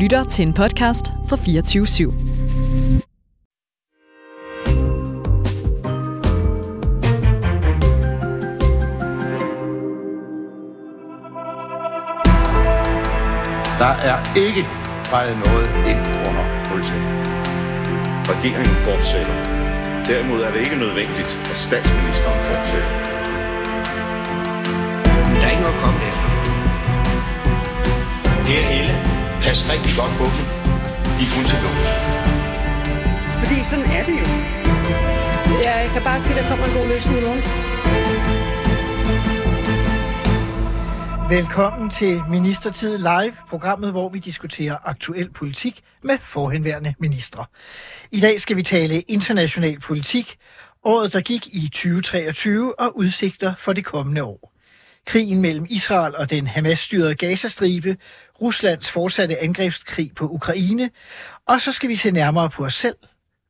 lytter til en podcast fra 24 /7. Der er ikke fejret noget ind under politiet. Regeringen fortsætter. Derimod er det ikke nødvendigt, at statsministeren fortsætter. Der er ikke noget at komme efter. Per Helle, pas rigtig godt på dem. De er kun til lås. Fordi sådan er det jo. Ja, jeg kan bare sige, at der kommer en god løsning i morgen. Velkommen til Ministertid Live, programmet, hvor vi diskuterer aktuel politik med forhenværende ministre. I dag skal vi tale international politik, året der gik i 2023 og udsigter for det kommende år. Krigen mellem Israel og den Hamas-styrede Gazastribe, Ruslands fortsatte angrebskrig på Ukraine, og så skal vi se nærmere på os selv.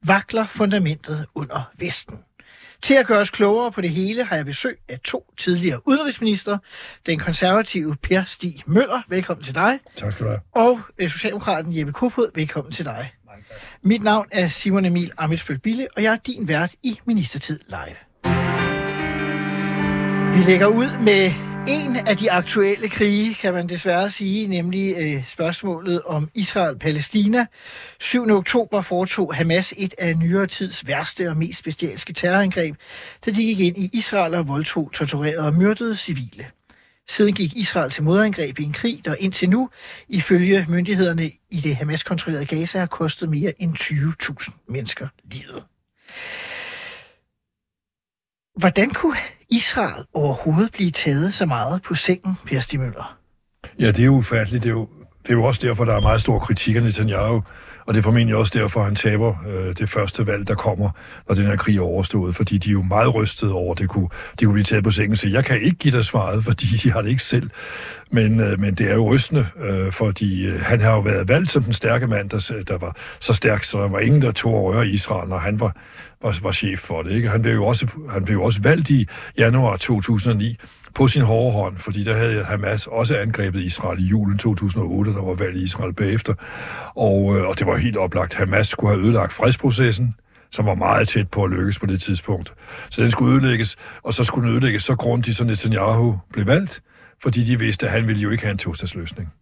Vakler fundamentet under Vesten. Til at gøre os klogere på det hele har jeg besøg af to tidligere udenrigsminister. Den konservative Per Stig Møller, velkommen til dig. Tak skal du have. Og øh, Socialdemokraten Jeppe Kofod, velkommen til dig. Mit navn er Simon Emil Amitsbøl Bille, og jeg er din vært i Ministertid Live. Vi lægger ud med en af de aktuelle krige, kan man desværre sige, nemlig øh, spørgsmålet om Israel-Palæstina. 7. oktober foretog Hamas et af nyere tids værste og mest bestialske terrorangreb, da de gik ind i Israel og voldtog, torturerede og myrdede civile. Siden gik Israel til modangreb i en krig, der indtil nu, ifølge myndighederne i det Hamas-kontrollerede Gaza, har kostet mere end 20.000 mennesker livet. Hvordan kunne Israel overhovedet blive taget så meget på sengen, Per Stig Møller? Ja, det er ufatteligt. Det er jo, det er jo også derfor, der er meget stor kritik af Netanyahu, og det er formentlig også derfor, han taber øh, det første valg, der kommer, når den her krig er overstået, fordi de er jo meget rystede over, at det kunne, de kunne blive taget på sengen. Så jeg kan ikke give dig svaret, fordi de har det ikke selv. Men, øh, men det er jo rystende, øh, fordi øh, han har jo været valgt som den stærke mand, der, der var så stærk, så der var ingen, der tog over i Israel, når han var, var, var chef for det. Ikke? Han, blev jo også, han blev jo også valgt i januar 2009, på sin hårde hånd, fordi der havde Hamas også angrebet Israel i julen 2008, der var valg i Israel bagefter. Og, øh, og det var helt oplagt, Hamas skulle have ødelagt fredsprocessen, som var meget tæt på at lykkes på det tidspunkt. Så den skulle ødelægges, og så skulle den ødelægges så grundigt, så Netanyahu blev valgt, fordi de vidste, at han ville jo ikke have en tostatsløsning.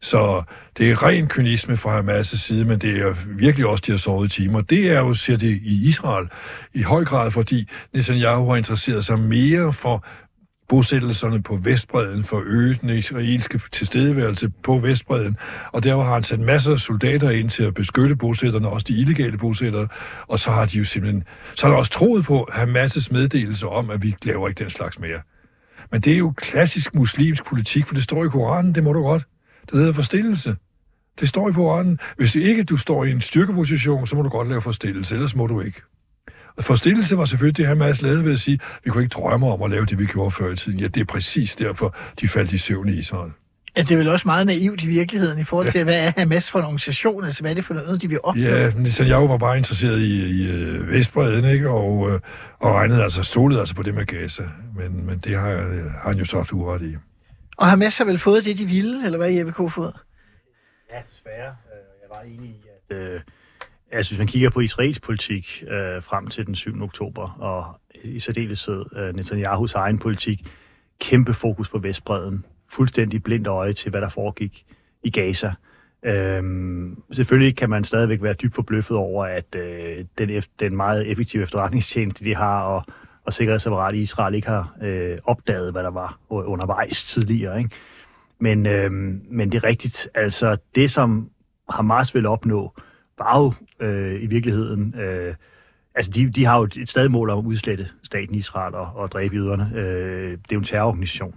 Så det er ren kynisme fra Hamas' side, men det er virkelig også, de har sovet i timer. Det er jo, siger det, i Israel i høj grad, fordi Netanyahu har interesseret sig mere for bosættelserne på Vestbreden for at øge den israelske tilstedeværelse på Vestbreden, og der har han sat masser af soldater ind til at beskytte bosætterne, også de illegale bosættere, og så har de jo simpelthen, så har de også troet på Hamas' meddelelse om, at vi laver ikke den slags mere. Men det er jo klassisk muslimsk politik, for det står i Koranen, det må du godt. Det hedder forstillelse. Det står i Koranen. Hvis ikke du står i en styrkeposition, så må du godt lave forstillelse, ellers må du ikke. Forstillelse var selvfølgelig det, Hamas lavede ved at sige, vi kunne ikke drømme om at lave det, vi gjorde før i tiden. Ja, det er præcis derfor, de faldt i søvn i Israel. Ja, det er vel også meget naivt i virkeligheden i forhold til, ja. hvad er Hamas for en organisation? Altså, hvad er det for noget, de vil opnå? Ja, Netanyahu var bare interesseret i, i uh, Vestbreden, ikke? Og, uh, og regnede altså, stolede altså på det med Gaza. Men, men det har, har han jo så haft uret i. Og Hamas har vel fået det, de ville, eller hvad Jeppe Kofod? Ja, desværre. Jeg var enig i, at... Øh Altså, hvis man kigger på Israels politik øh, frem til den 7. oktober, og i særdeleshed øh, Netanyahus egen politik, kæmpe fokus på Vestbreden, fuldstændig blindt øje til, hvad der foregik i Gaza. Øhm, selvfølgelig kan man stadigvæk være dybt forbløffet over, at øh, den, den meget effektive efterretningstjeneste, de har, og, og sikkerhedsapparat i Israel ikke har øh, opdaget, hvad der var undervejs tidligere. Ikke? Men, øh, men det er rigtigt. Altså, det som Hamas vil opnå, var jo øh, i virkeligheden... Øh, altså, de, de har jo et stadig mål om at udslette staten Israel og, og dræbe jøderne. Øh, det er jo en terrororganisation.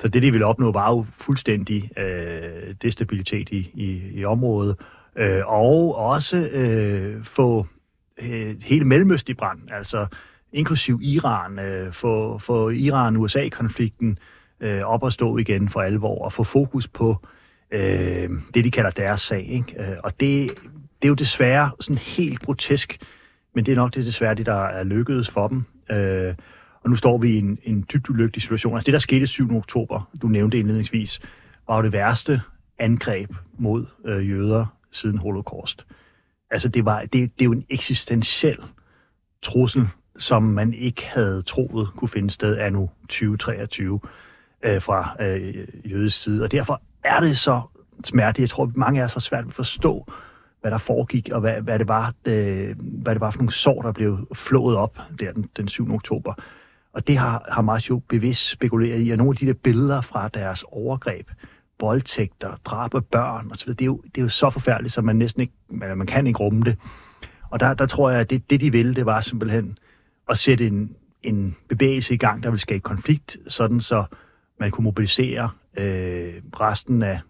Så det, de ville opnå, var jo fuldstændig øh, destabilitet i, i, i området, øh, og også øh, få øh, hele Mellemøsten i brand, altså inklusiv Iran, øh, få, få Iran-USA-konflikten øh, op at stå igen for alvor, og få fokus på øh, det, de kalder deres sag. Ikke? Øh, og det det er jo desværre sådan helt grotesk, men det er nok det desværre det, der er lykkedes for dem. Øh, og nu står vi i en, en dybt ulykkelig situation. Altså det, der skete 7. oktober, du nævnte indledningsvis, var jo det værste angreb mod øh, jøder siden holocaust. Altså, det, var, det, det er jo en eksistentiel trussel, som man ikke havde troet kunne finde sted af nu 2023 øh, fra øh, jødisk side. Og derfor er det så smerteligt. Jeg tror, mange af os har svært ved at forstå, hvad der foregik, og hvad, hvad, det var, det, hvad det var for nogle sår, der blev flået op der den, den 7. oktober. Og det har Hamas jo bevidst spekuleret i, og nogle af de der billeder fra deres overgreb, voldtægter, drab af børn osv., det er, jo, det er jo så forfærdeligt, så man næsten ikke, man, man kan ikke rumme det. Og der, der tror jeg, at det, det de ville, det var simpelthen at sætte en, en bevægelse i gang, der vil skabe konflikt, sådan så man kunne mobilisere øh, resten af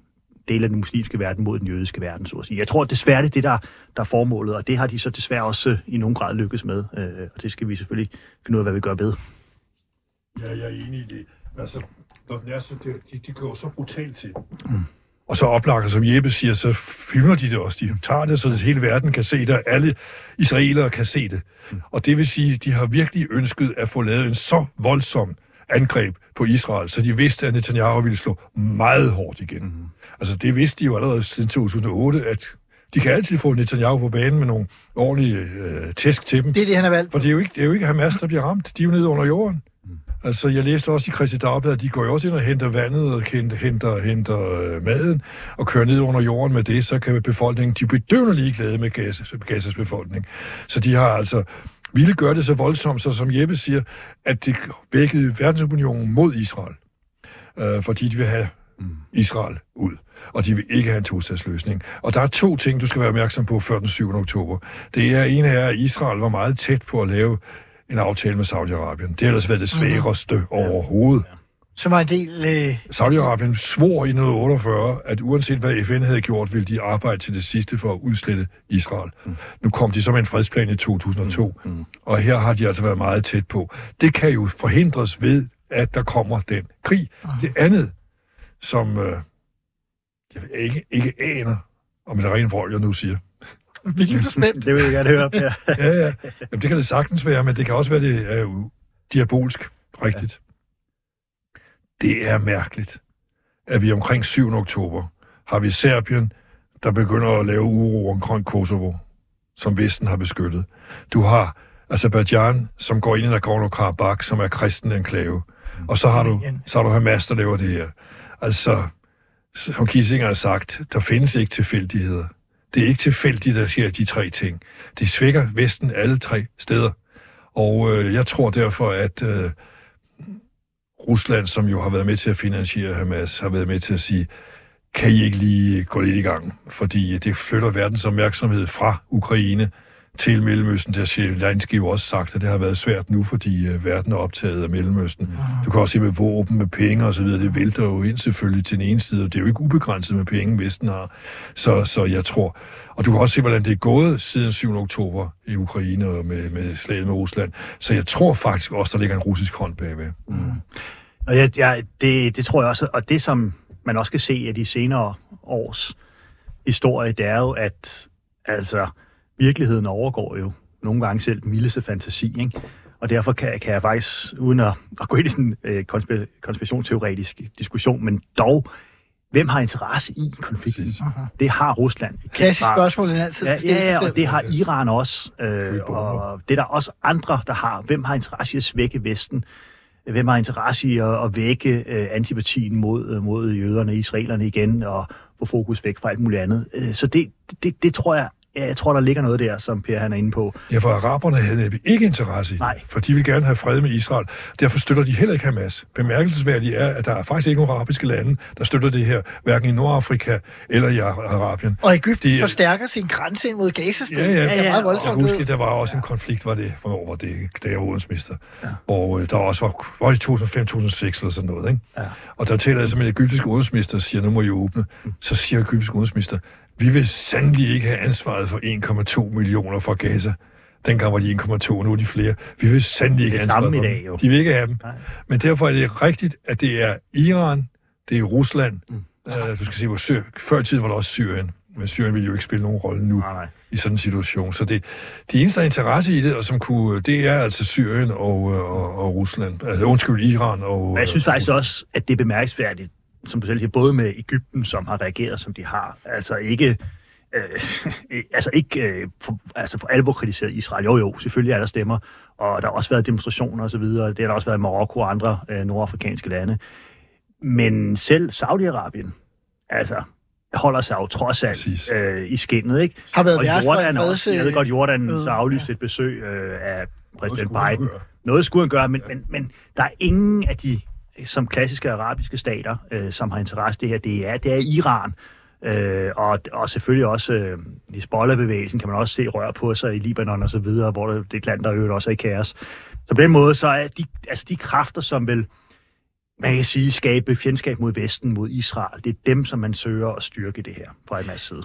dele af den muslimske verden mod den jødiske verden, så at sige. Jeg tror desværre, det er det, der, der er formålet, og det har de så desværre også i nogen grad lykkes med, øh, og det skal vi selvfølgelig finde ud af, hvad vi gør ved. Ja, jeg er enig i det. Altså, når den er så, de, de går så brutalt til. Mm. Og så oplakker, som Jeppe siger, så filmer de det også. De tager det, så hele verden kan se det, og alle israelere kan se det. Mm. Og det vil sige, at de har virkelig ønsket at få lavet en så voldsom angreb på Israel, så de vidste, at Netanyahu ville slå meget hårdt igen. Mm. Altså, det vidste de jo allerede siden 2008, at de kan altid få Netanyahu på banen med nogle ordentlige øh, tæsk til dem. Det er det, han har valgt. For det er, jo ikke, det er jo ikke Hamas, der bliver ramt. De er jo nede under jorden. Altså, jeg læste også i Christi Dagblad, at de går jo også ind og henter vandet og henter, henter, henter øh, maden og kører ned under jorden med det, så kan befolkningen, de bedøvende ligeglade med Gazas, Gazas befolkning. Så de har altså ville gøre det så voldsomt, så som Jeppe siger, at det vækkede verdensopinionen mod Israel. Øh, fordi de vil have Israel ud, og de vil ikke have en to-statsløsning. Og der er to ting, du skal være opmærksom på før den 7. oktober. Det er en af, at Israel var meget tæt på at lave en aftale med Saudi-Arabien. Det har ellers været det sværeste mm. overhovedet. Som var en del... Øh... Saudi-Arabien svor i 1948, at uanset hvad FN havde gjort, ville de arbejde til det sidste for at udslette Israel. Mm. Nu kom de som en fredsplan i 2002, mm. Mm. og her har de altså været meget tæt på. Det kan jo forhindres ved, at der kommer den krig. Mm. Det andet, som øh, jeg ikke, ikke aner, om det er rent vold, jeg nu siger, vi lytter spændt. det vil jeg gerne høre. Ja, ja. ja. Jamen, det kan det sagtens være, men det kan også være, det er jo diabolsk, rigtigt. Ja. Det er mærkeligt, at vi omkring 7. oktober har vi Serbien, der begynder at lave uro omkring Kosovo, som Vesten har beskyttet. Du har Azerbaijan, som går ind i Nagorno-Karabakh, som er kristen enklave. Og så har du, så har du Hamas, der laver det her. Altså, som Kissinger har sagt, der findes ikke tilfældigheder. Det er ikke tilfældigt, at sker de tre ting. Det svækker Vesten alle tre steder. Og øh, jeg tror derfor, at øh, Rusland, som jo har været med til at finansiere Hamas, har været med til at sige, kan I ikke lige gå lidt i gang? Fordi det flytter verdens opmærksomhed fra Ukraine til Mellemøsten. Der har Zelensky jo også sagt, at det har været svært nu, fordi uh, verden er optaget af Mellemøsten. Mm. Du kan også se med våben, med penge og så videre. Det vælter jo ind selvfølgelig til den ene side, og det er jo ikke ubegrænset med penge, Vesten har. Så, så jeg tror... Og du kan også se, hvordan det er gået siden 7. oktober i Ukraine og med, med slaget med Rusland. Så jeg tror faktisk også, der ligger en russisk hånd bagved. Mm. Og jeg, jeg, det, det tror jeg også. Og det, som man også kan se af de senere års historie, det er jo, at altså virkeligheden overgår jo nogle gange selv den mildeste fantasi, ikke? Og derfor kan, kan jeg faktisk, uden at, at gå ind i sådan en øh, konspirationsteoretisk diskussion, men dog, hvem har interesse i konflikten? Det har Rusland. Klassisk spørgsmål, den altid ja, ja, ja, og det har Iran også. Øh, og det er der også andre, der har. Hvem har interesse i at svække Vesten? Hvem har interesse i at, at vække øh, antipatien mod, øh, mod jøderne, israelerne igen, og få fokus væk fra alt muligt andet? Øh, så det, det, det tror jeg Ja, jeg tror, der ligger noget der, som Per han er inde på. Ja, for araberne havde ikke interesse i Nej. for de vil gerne have fred med Israel. Derfor støtter de heller ikke Hamas. Bemærkelsesværdigt er, at der er faktisk ikke nogen arabiske lande, der støtter det her, hverken i Nordafrika eller i Arabien. Og Egypten de, forstærker sin grænse ind mod Gaza-staten. Ja, ja, ja, ja. Meget voldsomt og husk, der var også en konflikt, var det, hvornår var det, da jeg var ja. hvor øh, der også var, var i 2005-2006 eller sådan noget, ikke? Ja. Og der taler jeg som en egyptisk udenrigsminister, siger, nu må I åbne. Mm. Så siger egyptisk udenrigsminister, vi vil sandelig ikke have ansvaret for 1,2 millioner fra Gaza. Dengang var de 1,2, nu er de flere. Vi vil sandelig ikke have ansvaret for dag, jo. De vil ikke have dem. Nej. Men derfor er det rigtigt, at det er Iran, det er Rusland. Mm. Uh, du skal se, hvor Syr- før i tiden var der også Syrien. Men Syrien vil jo ikke spille nogen rolle nu nej, nej. i sådan en situation. Så det, de eneste, der er interesse i det, og som kunne, det er altså Syrien og, og, og Rusland. Altså undskyld, Iran og... Men jeg synes faktisk også, at det er bemærkelsesværdigt, som du selv siger, både med Ægypten, som har reageret, som de har, altså ikke øh, altså ikke øh, for, altså for alvor kritiseret Israel. Jo, jo, selvfølgelig er der stemmer, og der har også været demonstrationer osv., det har der også været i Marokko og andre øh, nordafrikanske lande. Men selv Saudi-Arabien, altså, holder sig jo trods alt øh, i skinnet, ikke? Har været og for Jordan freds- også, jeg ved godt, Jordan møde, så aflyste et besøg øh, af præsident Biden. Noget skulle han gøre, men, men, men der er ingen af de som klassiske arabiske stater, øh, som har interesse i det her. Det er, det er Iran, øh, og, og selvfølgelig også øh, Hezbollah-bevægelsen kan man også se rør på sig i Libanon og så videre, hvor det, det er et land, der øvrigt også er i kaos. Så på den måde, så er de, altså de kræfter, som vil man kan sige, skabe fjendskab mod Vesten, mod Israel. Det er dem, som man søger at styrke det her fra en masse side.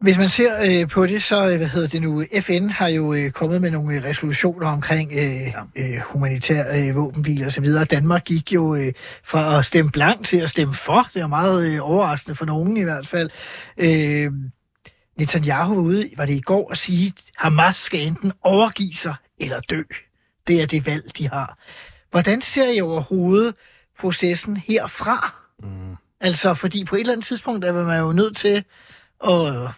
Hvis man ser øh, på det, så øh, hvad hedder det nu, FN har jo øh, kommet med nogle øh, resolutioner omkring øh, ja. øh, humanitær øh, våbenhvile og så videre. Danmark gik jo øh, fra at stemme blank til at stemme for. Det er meget øh, overraskende for nogen i hvert fald. Øh, Netanyahu var ude, var det i går, at sige, at Hamas skal enten overgive sig eller dø. Det er det valg, de har. Hvordan ser I overhovedet processen herfra? Mm. Altså, fordi på et eller andet tidspunkt er man jo nødt til at,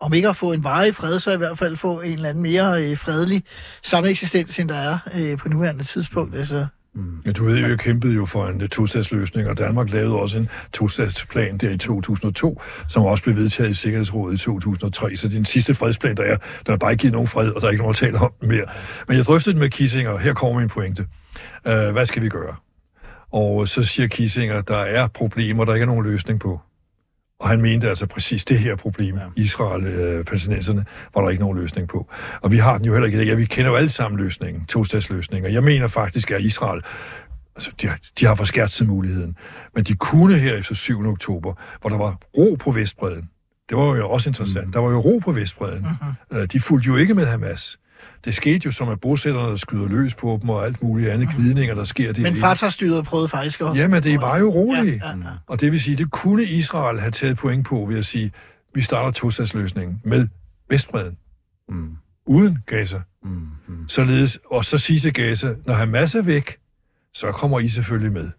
om ikke at få en varig fred, så i hvert fald få en eller anden mere øh, fredelig sameksistens, end der er øh, på nuværende tidspunkt. Altså, mm. Ja, du ved jo, jeg kæmpede jo for en uh, tostatsløsning, og Danmark lavede også en tostatsplan der i 2002, som også blev vedtaget i Sikkerhedsrådet i 2003. Så det er den sidste fredsplan, der er. Der er bare ikke givet nogen fred, og der er ikke nogen at tale om mere. Men jeg drøftede det med Kissinger, og her kommer min pointe. Uh, hvad skal vi gøre? Og øh, så siger Kissinger, der er problemer, der ikke er nogen løsning på. Og han mente altså præcis det her problem, ja. Israel, øh, palæstinenserne, var der ikke nogen løsning på. Og vi har den jo heller ikke. Ja, vi kender jo alle sammen løsningen, tostatsløsningen. Og jeg mener faktisk, at Israel, altså de har, de har forskærtet muligheden. Men de kunne her efter 7. oktober, hvor der var ro på Vestbreden. Det var jo også interessant. Mm. Der var jo ro på Vestbreden. Mm-hmm. De fulgte jo ikke med Hamas. Det skete jo som, at bosætterne der skyder løs på dem, og alt muligt andet gnidninger, der sker. Det men Fatah-styret prøvede faktisk at... Jamen, det var jo roligt. Ja, ja, ja. Og det vil sige, det kunne Israel have taget point på ved at sige, vi starter tostatsløsningen med Vestbreden. Mm. Uden Gaza. Mm. Mm. Således, og så sige til Gaza, når Hamas er væk, så kommer I selvfølgelig med.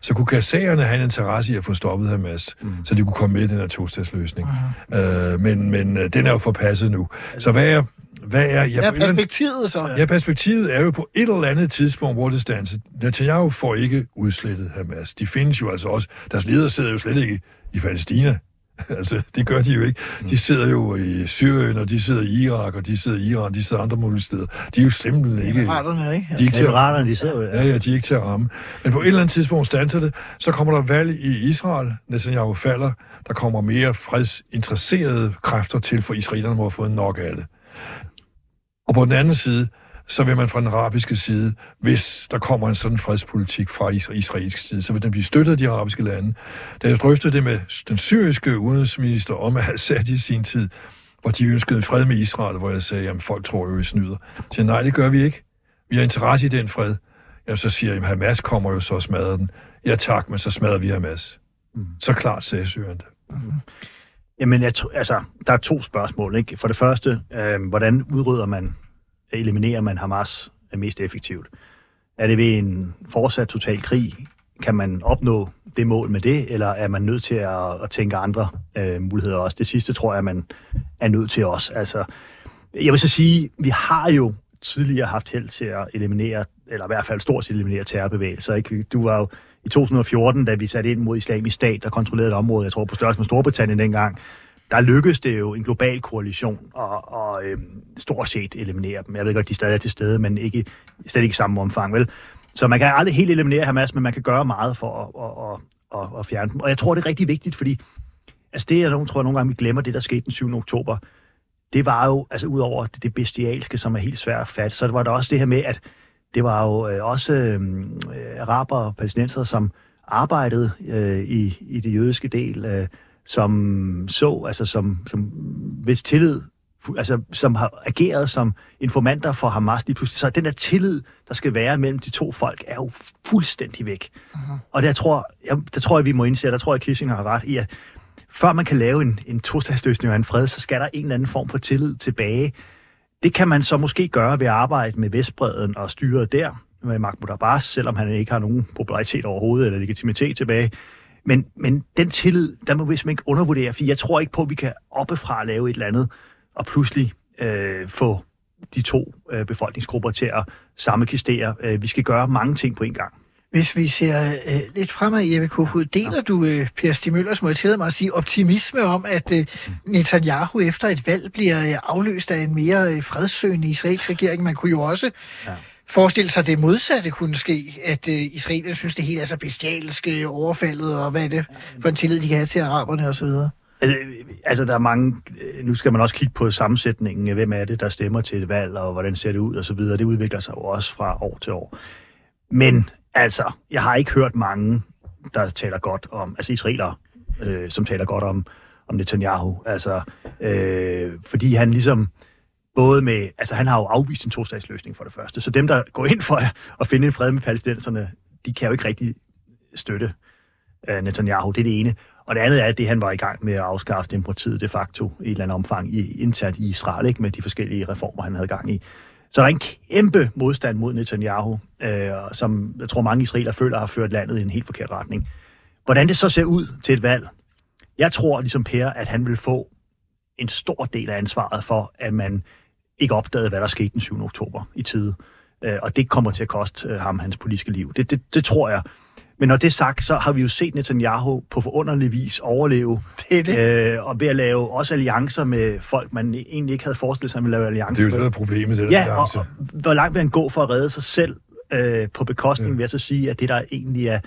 Så kunne gazaerne have en interesse i at få stoppet Hamas, mm. så de kunne komme med i den her tostatsløsning. Mm. Øh, men, men øh, den er jo forpasset nu. Så hvad er hvad er... Ja, perspektivet så? Ja, perspektivet er jo på et eller andet tidspunkt, hvor det standser. Netanyahu får ikke udslettet Hamas. De findes jo altså også... Deres ledere sidder jo slet ikke i Palæstina. altså, det gør de jo ikke. De sidder jo i Syrien, og de sidder i Irak, og de sidder i Iran, de sidder andre mulige steder. De er jo simpelthen ikke... Emiraterne, ikke? De er ikke til Emiraterne, de sidder jo... Ja, ja, de er ikke til at ramme. Men på et eller andet tidspunkt standser det, så kommer der valg i Israel. Netanyahu falder. Der kommer mere fredsinteresserede kræfter til, for israelerne må have fået nok af det. Og på den anden side, så vil man fra den arabiske side, hvis der kommer en sådan fredspolitik fra israelsk side, så vil den blive støttet af de arabiske lande. Da jeg drøftede det med den syriske udenrigsminister om Assad i sin tid, hvor de ønskede fred med Israel, hvor jeg sagde, jamen folk tror jo, I snyder. Så nej, det gør vi ikke. Vi har interesse i den fred. Jamen, så siger jeg, at Hamas kommer jo så og smadrer den. Ja tak, men så smadrer vi Hamas. Mm. Så klart sagde Syrien det. Mm. Jamen, jeg to, altså, der er to spørgsmål. Ikke? For det første, øh, hvordan udrydder man, eliminerer man Hamas mest effektivt? Er det ved en fortsat total krig? Kan man opnå det mål med det, eller er man nødt til at, at tænke andre øh, muligheder også? Det sidste tror jeg, man er nødt til også. Altså, jeg vil så sige, vi har jo tidligere haft held til at eliminere, eller i hvert fald stort set eliminere terrorbevægelser. Ikke? Du var jo i 2014, da vi satte ind mod islamisk stat, der kontrollerede et område, jeg tror på størrelse med Storbritannien dengang, der lykkedes det jo en global koalition og, og øhm, stort set eliminere dem. Jeg ved godt, de stadig er til stede, men ikke, slet ikke i samme omfang, vel? Så man kan aldrig helt eliminere Hamas, men man kan gøre meget for at, at, at, at fjerne dem. Og jeg tror, det er rigtig vigtigt, fordi altså det, jeg tror, jeg nogle gange, vi glemmer det, der skete den 7. oktober, det var jo, altså ud over det, bestialske, som er helt svært at fatte, så det var der også det her med, at det var jo øh, også øh, araber og palæstinenser, som arbejdede øh, i, i det jødiske del, øh, som så, altså som, som hvis tillid, altså som har ageret som informanter for Hamas lige pludselig. Så den der tillid, der skal være mellem de to folk, er jo fuldstændig væk. Uh-huh. Og der tror, jeg, der tror jeg, vi må indse, der tror jeg, Kissinger har ret i, at før man kan lave en, en tostatsløsning og en fred, så skal der en eller anden form for tillid tilbage. Det kan man så måske gøre ved at arbejde med Vestbreden og styret der, med Mahmoud Abbas, selvom han ikke har nogen popularitet overhovedet eller legitimitet tilbage. Men, men den tillid, der må vi simpelthen ikke undervurdere, for jeg tror ikke på, at vi kan oppefra lave et eller andet, og pludselig øh, få de to øh, befolkningsgrupper til at sammenkistere. Øh, vi skal gøre mange ting på en gang. Hvis vi ser øh, lidt fremad, Jeppe Kofod, deler ja. du øh, Per Stig Møllers, må jeg tillade mig at sige, optimisme om, at øh, Netanyahu efter et valg bliver øh, afløst af en mere øh, fredssøgende israelsk regering? Man kunne jo også ja. forestille sig, at det modsatte kunne ske, at øh, israelerne synes, det hele er så bestialsk øh, overfaldet, og hvad er det for en tillid, de kan have til araberne osv.? Altså, altså, der er mange... Nu skal man også kigge på sammensætningen. Hvem er det, der stemmer til et valg, og hvordan ser det ud, og så videre. Det udvikler sig jo også fra år til år. Men Altså, jeg har ikke hørt mange, der taler godt om, altså israelere, øh, som taler godt om, om Netanyahu. Altså, øh, fordi han ligesom, både med, altså han har jo afvist en tostatsløsning for det første, så dem, der går ind for at finde en fred med palæstinenserne, de kan jo ikke rigtig støtte øh, Netanyahu, det er det ene. Og det andet er, at det han var i gang med at afskaffe demokratiet de facto i et eller andet omfang i, internt i Israel, ikke, med de forskellige reformer, han havde gang i. Så der er en kæmpe modstand mod Netanyahu, øh, som jeg tror mange israeler føler har ført landet i en helt forkert retning. Hvordan det så ser ud til et valg, jeg tror ligesom Per, at han vil få en stor del af ansvaret for, at man ikke opdagede, hvad der skete den 7. oktober i tide. Øh, og det kommer til at koste øh, ham hans politiske liv. Det, det, det tror jeg. Men når det er sagt, så har vi jo set Netanyahu på forunderlig vis overleve. Det er det. Øh, og ved at lave også alliancer med folk, man egentlig ikke havde forestillet sig, at man lave alliancer Det er jo det, der er problemet, det ja, alliance. Og, og, hvor langt vil han gå for at redde sig selv øh, på bekostning, ja. vil jeg så sige, at det der egentlig er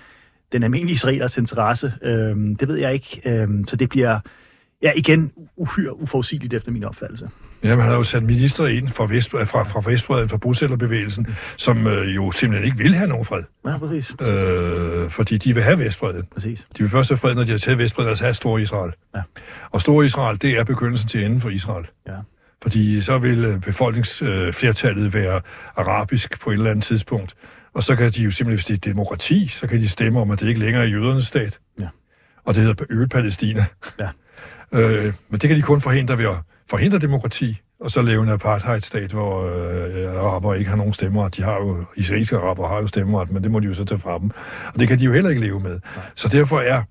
den almindelige israelers interesse, øh, det ved jeg ikke. Øh, så det bliver ja, igen uhyre uforudsigeligt efter min opfattelse. Jamen, han har jo sat minister ind fra, Vest, fra, fra Vestbreden, fra bosætterbevægelsen, mm. som øh, jo simpelthen ikke vil have nogen fred. Ja, præcis. Øh, fordi de vil have Vestbreden. Præcis. De vil først have fred, når de har taget Vestbreden, altså have Stor Israel. Ja. Og Stor Israel, det er begyndelsen til enden for Israel. Ja. Fordi så vil øh, befolkningsflertallet øh, være arabisk på et eller andet tidspunkt. Og så kan de jo simpelthen, hvis det er demokrati, så kan de stemme om, at det ikke længere er jødernes stat. Ja. Og det hedder øget Palæstina. Ja. Øh, men det kan de kun forhindre ved at forhindre demokrati, og så lave en apartheidstat, hvor øh, araber ikke har nogen stemmer. De har jo, israelske araber har jo stemmeret, men det må de jo så tage fra dem. Og det kan de jo heller ikke leve med. Nej. Så derfor er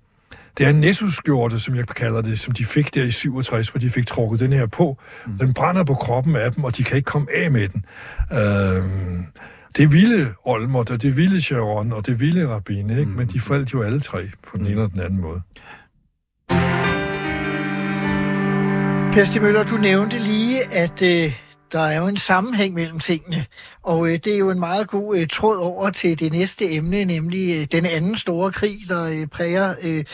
det er en nessusskjorte, som jeg kalder det, som de fik der i 67, hvor de fik trukket den her på. Mm. Den brænder på kroppen af dem, og de kan ikke komme af med den. Øh, det ville Olmert, og det ville Sharon, og det ville Rabin, ikke? Mm. men de faldt jo alle tre på den ene eller den anden måde. Per Møller, du nævnte lige, at øh, der er jo en sammenhæng mellem tingene, og øh, det er jo en meget god øh, tråd over til det næste emne, nemlig øh, den anden store krig, der øh, præger øh,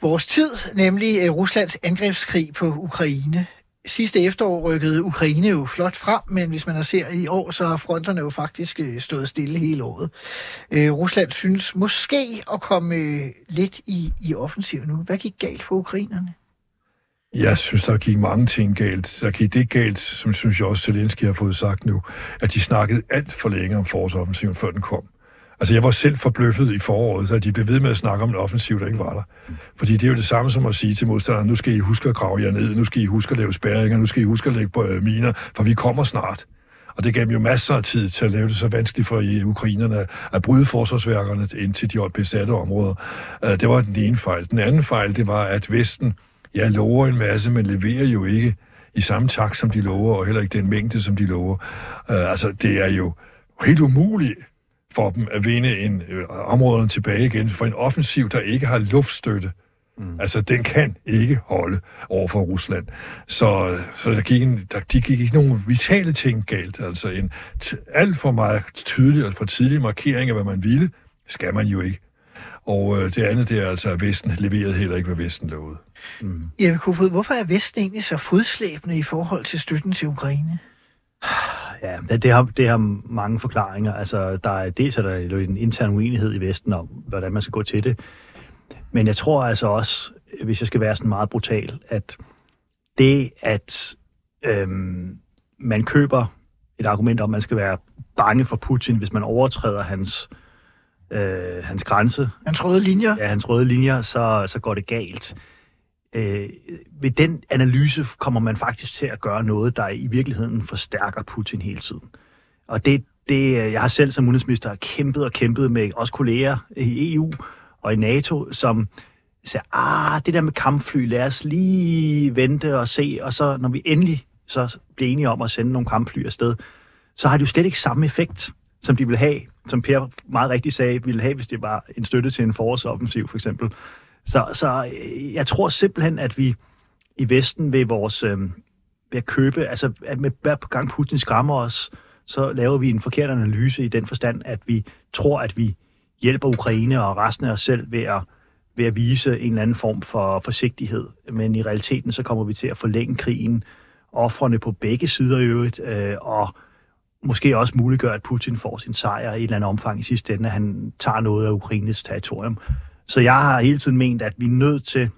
vores tid, nemlig øh, Ruslands angrebskrig på Ukraine. Sidste efterår rykkede Ukraine jo flot frem, men hvis man ser i år, så har fronterne jo faktisk øh, stået stille hele året. Øh, Rusland synes måske at komme øh, lidt i, i offensiv nu. Hvad gik galt for ukrainerne? Jeg synes, der gik mange ting galt. Der gik det galt, som synes jeg også Zelensky har fået sagt nu, at de snakkede alt for længe om forårsoffensiven, før den kom. Altså, jeg var selv forbløffet i foråret, så de blev ved med at snakke om en offensiv, der ikke var der. Fordi det er jo det samme som at sige til modstanderne, nu skal I huske at grave jer ned, nu skal I huske at lave spærringer, nu skal I huske at lægge på miner, for vi kommer snart. Og det gav dem jo masser af tid til at lave det så vanskeligt for øh, ukrainerne at bryde forsvarsværkerne ind til de besatte områder. Øh, det var den ene fejl. Den anden fejl, det var, at Vesten jeg lover en masse, men leverer jo ikke i samme takt, som de lover, og heller ikke den mængde, som de lover. Uh, altså, det er jo helt umuligt for dem at vinde en, øh, områderne tilbage igen, for en offensiv, der ikke har luftstøtte. Mm. Altså, den kan ikke holde over for Rusland. Så, så der, gik en, der de gik ikke nogen vitale ting galt. Altså, en alt for meget tydelig og for tidlig markering af, hvad man ville, skal man jo ikke. Og øh, det andet, det er altså, at Vesten leverede heller ikke, hvad Vesten lovede. Mm. Jeppe Kofod, hvorfor er Vesten egentlig så fodslæbende i forhold til støtten til Ukraine? Ja, det, det, har, det har mange forklaringer. Altså, der er, dels er der en intern uenighed i Vesten om, hvordan man skal gå til det. Men jeg tror altså også, hvis jeg skal være sådan meget brutal, at det, at øhm, man køber et argument om, at man skal være bange for Putin, hvis man overtræder hans, øh, hans grænse. Hans røde linjer. Ja, hans røde linjer, så, så går det galt øh, ved den analyse kommer man faktisk til at gøre noget, der i virkeligheden forstærker Putin hele tiden. Og det, det øh, jeg har selv som udenrigsminister kæmpet og kæmpet med også kolleger i EU og i NATO, som siger, ah, det der med kampfly, lad os lige vente og se, og så når vi endelig så bliver enige om at sende nogle kampfly afsted, så har det jo slet ikke samme effekt, som de vil have, som Per meget rigtigt sagde, ville have, hvis det var en støtte til en forårsoffensiv, for eksempel. Så, så øh, jeg tror simpelthen, at vi i Vesten ved vores øh, ved at købe, altså at med hver gang Putin skræmmer os, så laver vi en forkert analyse i den forstand, at vi tror, at vi hjælper Ukraine og resten af os selv ved at, ved at vise en eller anden form for forsigtighed. Men i realiteten, så kommer vi til at forlænge krigen, offrene på begge sider i øvrigt, øh, og måske også muliggøre, at Putin får sin sejr i et eller andet omfang i sidste ende, at han tager noget af Ukraines territorium. Så jeg har hele tiden ment, at vi er nødt til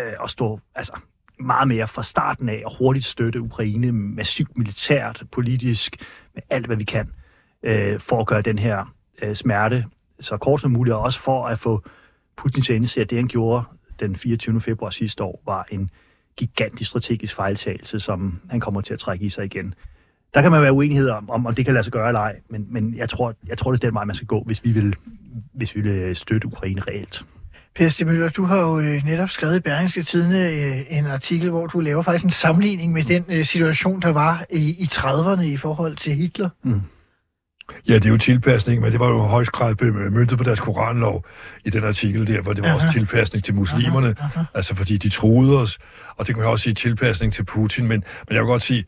øh, at stå altså, meget mere fra starten af og hurtigt støtte Ukraine massivt militært, politisk, med alt, hvad vi kan, øh, for at gøre den her øh, smerte så kort som muligt, og også for at få Putin til at indse, at det, han gjorde den 24. februar sidste år, var en gigantisk strategisk fejltagelse, som han kommer til at trække i sig igen. Der kan man være uenighed om, om, om det kan lade sig gøre eller ej, men, men jeg, tror, jeg tror, det er den vej, man skal gå, hvis vi vil, hvis vi vil støtte Ukraine reelt. Per Stig Møller, du har jo øh, netop skrevet i Berlingske Tidene øh, en artikel, hvor du laver faktisk en sammenligning med den øh, situation, der var i, i 30'erne i forhold til Hitler. Mm. Ja, det er jo tilpasning, men det var jo højst grad møntet på deres koranlov i den artikel der, hvor det var aha. også tilpasning til muslimerne, aha, aha. altså fordi de troede os, og det kan man også sige tilpasning til Putin, men, men jeg vil godt sige,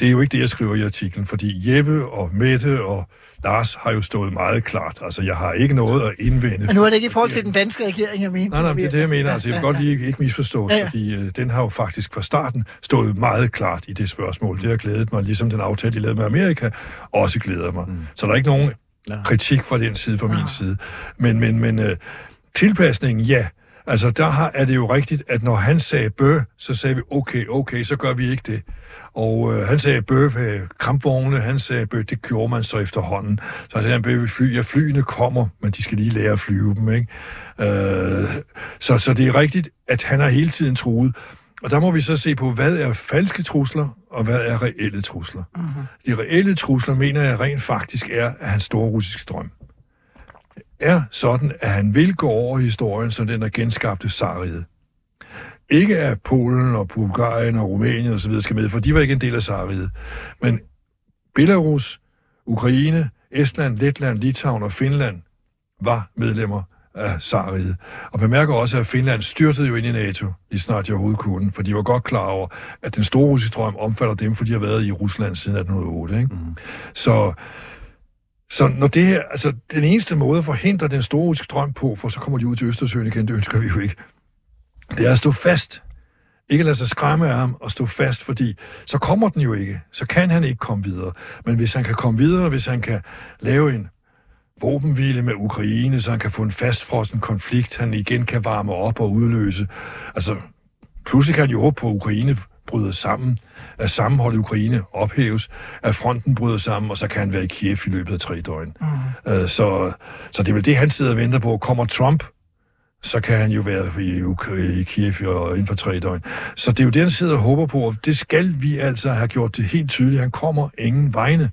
det er jo ikke det, jeg skriver i artiklen, fordi Jeppe og Mette og Lars har jo stået meget klart. Altså, jeg har ikke noget at indvende. Men nu er det ikke i forhold til den danske regering, jeg mener. Nej, nej, det er det, jeg mener. Altså, jeg vil godt lige ikke misforstå, ja, ja. fordi øh, den har jo faktisk fra starten stået meget klart i det spørgsmål. Det har glædet mig, ligesom den aftale, de lavede med Amerika, også glæder mig. Mm. Så der er ikke nogen kritik fra den side, fra min ah. side. Men, men, men øh, tilpasningen, ja. Altså, der har, er det jo rigtigt, at når han sagde bø, så sagde vi, okay, okay, så gør vi ikke det. Og øh, han sagde bøf, øh, krampvogne, han sagde bøf, det gjorde man så efterhånden. Så han sagde bøf, fly, ja, flyene kommer, men de skal lige lære at flyve dem, ikke? Øh, så, så det er rigtigt, at han har hele tiden truet. Og der må vi så se på, hvad er falske trusler, og hvad er reelle trusler. Mm-hmm. De reelle trusler, mener jeg rent faktisk, er hans store russiske drøm er sådan, at han vil gå over historien som den, der genskabte Sariet. Ikke at Polen og Bulgarien og Rumænien osv. skal med, for de var ikke en del af Sariet. Men Belarus, Ukraine, Estland, Letland, Litauen og Finland var medlemmer af Sariet. Og bemærker også, at Finland styrtede jo ind i NATO, lige snart de overhovedet kunne, for de var godt klar over, at den store russiske drøm omfatter dem, for de har været i Rusland siden 1808. Ikke? Mm. Så, så når det her, altså den eneste måde at forhindre den store russiske drøm på, for så kommer de ud til Østersøen igen, det ønsker vi jo ikke, det er at stå fast. Ikke lade sig skræmme af ham og stå fast, fordi så kommer den jo ikke. Så kan han ikke komme videre. Men hvis han kan komme videre, hvis han kan lave en våbenhvile med Ukraine, så han kan få en fastfrossen konflikt, han igen kan varme op og udløse. Altså, pludselig kan han jo håbe på, at Ukraine bryder sammen, at sammenholdet i Ukraine ophæves, at fronten bryder sammen, og så kan han være i Kiev i løbet af tre døgn. Mm. Uh, så, så det er vel det, han sidder og venter på. Kommer Trump så kan han jo være i, i Kiev og inden for tre døgn. Så det er jo det, han sidder og håber på, og det skal vi altså have gjort det helt tydeligt. Han kommer ingen vegne.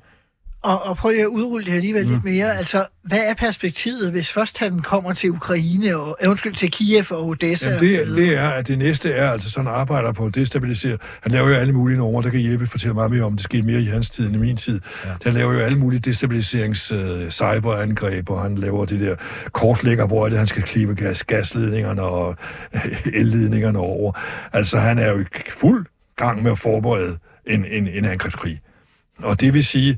Og, og prøv lige at udrulle det alligevel mm. lidt mere. Altså, hvad er perspektivet, hvis først han kommer til Ukraine, og øh, undskyld, til Kiev og Odessa? Jamen det, det er, at det næste er altså sådan arbejder på at destabilisere. Han laver jo alle mulige numre, der kan Jeppe fortælle meget mere om. Det skete mere i hans tid end i min tid. Ja. Han laver jo alle mulige destabiliserings uh, cyberangreb, og han laver det der kortlægger, hvor er det, han skal klippe gas, gasledningerne og elledningerne over. Altså, han er jo i fuld gang med at forberede en, en, en angrebskrig. Og det vil sige,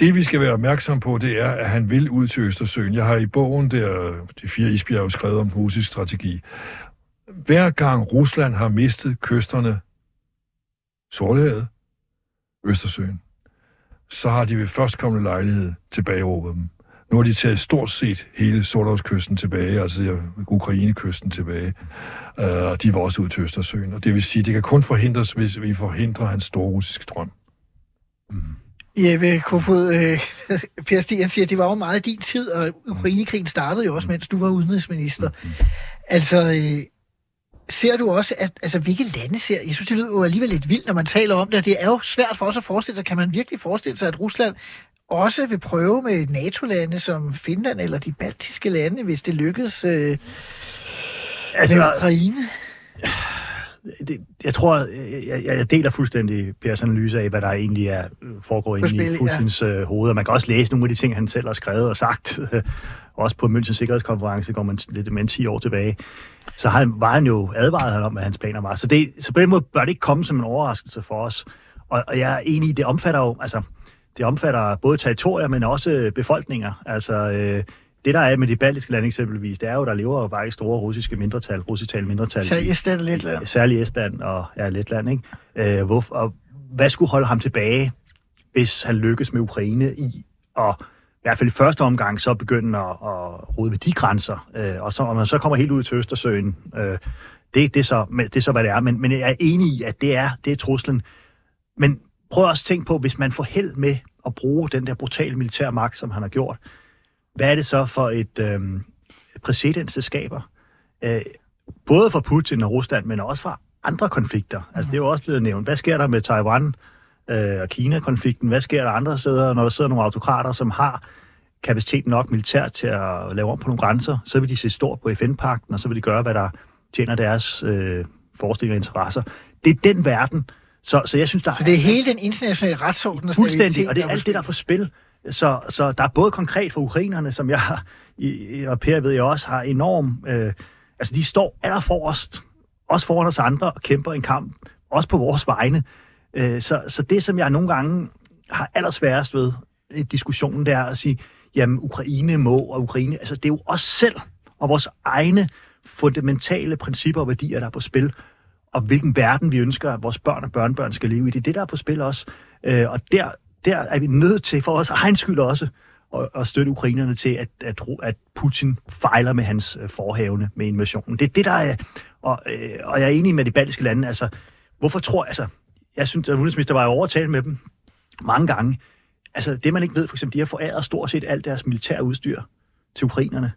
det, vi skal være opmærksom på, det er, at han vil ud til Østersøen. Jeg har i bogen der, de fire isbjerge, skrevet om russisk strategi. Hver gang Rusland har mistet kysterne, Sortehavet, Østersøen, så har de ved førstkommende lejlighed tilbageråbet dem. Nu har de taget stort set hele Sortehavskysten tilbage, altså Ukrainekysten tilbage, øh, og de var også ud til Østersøen. Og det vil sige, at det kan kun forhindres, hvis vi forhindrer hans store russiske drøm. Mm. Jeppe Kofod, øh, Per Stian siger, at det var jo meget din tid, og Ukrainekrigen startede jo også, mens du var udenrigsminister. Altså, øh, ser du også, at altså, hvilke lande ser... Jeg synes, det lyder jo alligevel lidt vildt, når man taler om det. Det er jo svært for os at forestille sig. Kan man virkelig forestille sig, at Rusland også vil prøve med NATO-lande som Finland eller de baltiske lande, hvis det lykkes... Øh, Altså, Altså, Ukraine? Det, jeg tror, jeg, jeg, deler fuldstændig Pers analyse af, hvad der egentlig er øh, foregår inde spil, i Putins ja. hoved, og man kan også læse nogle af de ting, han selv har skrevet og sagt, også på Münchens Sikkerhedskonference, går man lidt med 10 år tilbage, så han, var han jo advaret han om, hvad hans planer var. Så, det, så på den måde bør det ikke komme som en overraskelse for os. Og, og jeg er enig i, det omfatter jo, altså, det omfatter både territorier, men også befolkninger. Altså, øh, det der er med de baltiske lande eksempelvis, det er jo, der lever jo faktisk store russiske mindretal, russisktalende mindretal. I- Estland og Letland. Særligt Estland og ja, Letland, ikke? Øh, hvor, og hvad skulle holde ham tilbage, hvis han lykkes med Ukraine i at i hvert fald i første omgang så begynde at, at rode ved de grænser, øh, og så, og man så kommer helt ud til Østersøen, øh, det, det, er så, det er så, hvad det er. Men, men jeg er enig i, at det er, det er truslen. Men prøv også at tænke på, hvis man får held med at bruge den der brutale militære magt, som han har gjort, hvad er det så for et øh, præcedens, det skaber? Øh, både for Putin og Rusland, men også for andre konflikter. Altså, det er jo også blevet nævnt. Hvad sker der med Taiwan øh, og Kina-konflikten? Hvad sker der andre steder, når der sidder nogle autokrater, som har kapacitet nok militært til at lave om på nogle grænser? Så vil de se stort på FN-pakten, og så vil de gøre, hvad der tjener deres øh, forestillinger og interesser. Det er den verden. Så, så jeg synes, der Så det er hele den internationale retsorden og Fuldstændig, stabilitet, og det er alt det, der er på spil. Så, så der er både konkret for ukrainerne, som jeg i- og Per ved jeg også, har enorm... Øh, altså, de står allerforrest, også foran os andre, og kæmper en kamp, også på vores vegne. Øh, så, så det, som jeg nogle gange har allersværest ved i diskussionen, det er at sige, jamen, Ukraine må, og Ukraine... Altså, det er jo os selv og vores egne fundamentale principper og værdier, der er på spil og hvilken verden vi ønsker, at vores børn og børnebørn skal leve i. Det er det, der er på spil også. Øh, og der, der er vi nødt til, for vores egen skyld også, at, at støtte ukrainerne til, at, at, at Putin fejler med hans øh, forhavne med invasionen. Det er det, der er... Og, øh, og jeg er enig med de baltiske lande. Altså, hvorfor tror... Altså, jeg synes, at udenrigsminister var jo overtalt med dem mange gange. Altså, det man ikke ved, for eksempel, de har foræret stort set alt deres militære udstyr til ukrainerne.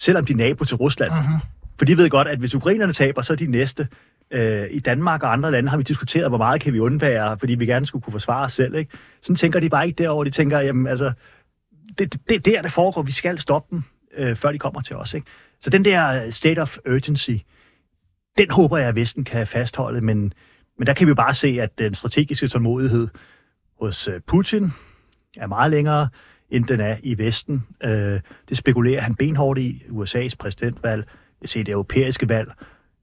Selvom de er nabo til Rusland. Mhm. For de ved godt, at hvis ukrainerne taber, så er de næste. Øh, I Danmark og andre lande har vi diskuteret, hvor meget kan vi undvære, fordi vi gerne skulle kunne forsvare os selv. Ikke? Sådan tænker de bare ikke derover. De tænker, jamen altså, det, det, det er der, det foregår. Vi skal stoppe dem, øh, før de kommer til os. Ikke? Så den der øh, state of urgency, den håber jeg, at Vesten kan fastholde, men, men der kan vi jo bare se, at den strategiske tålmodighed hos øh, Putin er meget længere, end den er i Vesten. Øh, det spekulerer han benhårdt i. USA's præsidentvalg, vi ser det europæiske valg.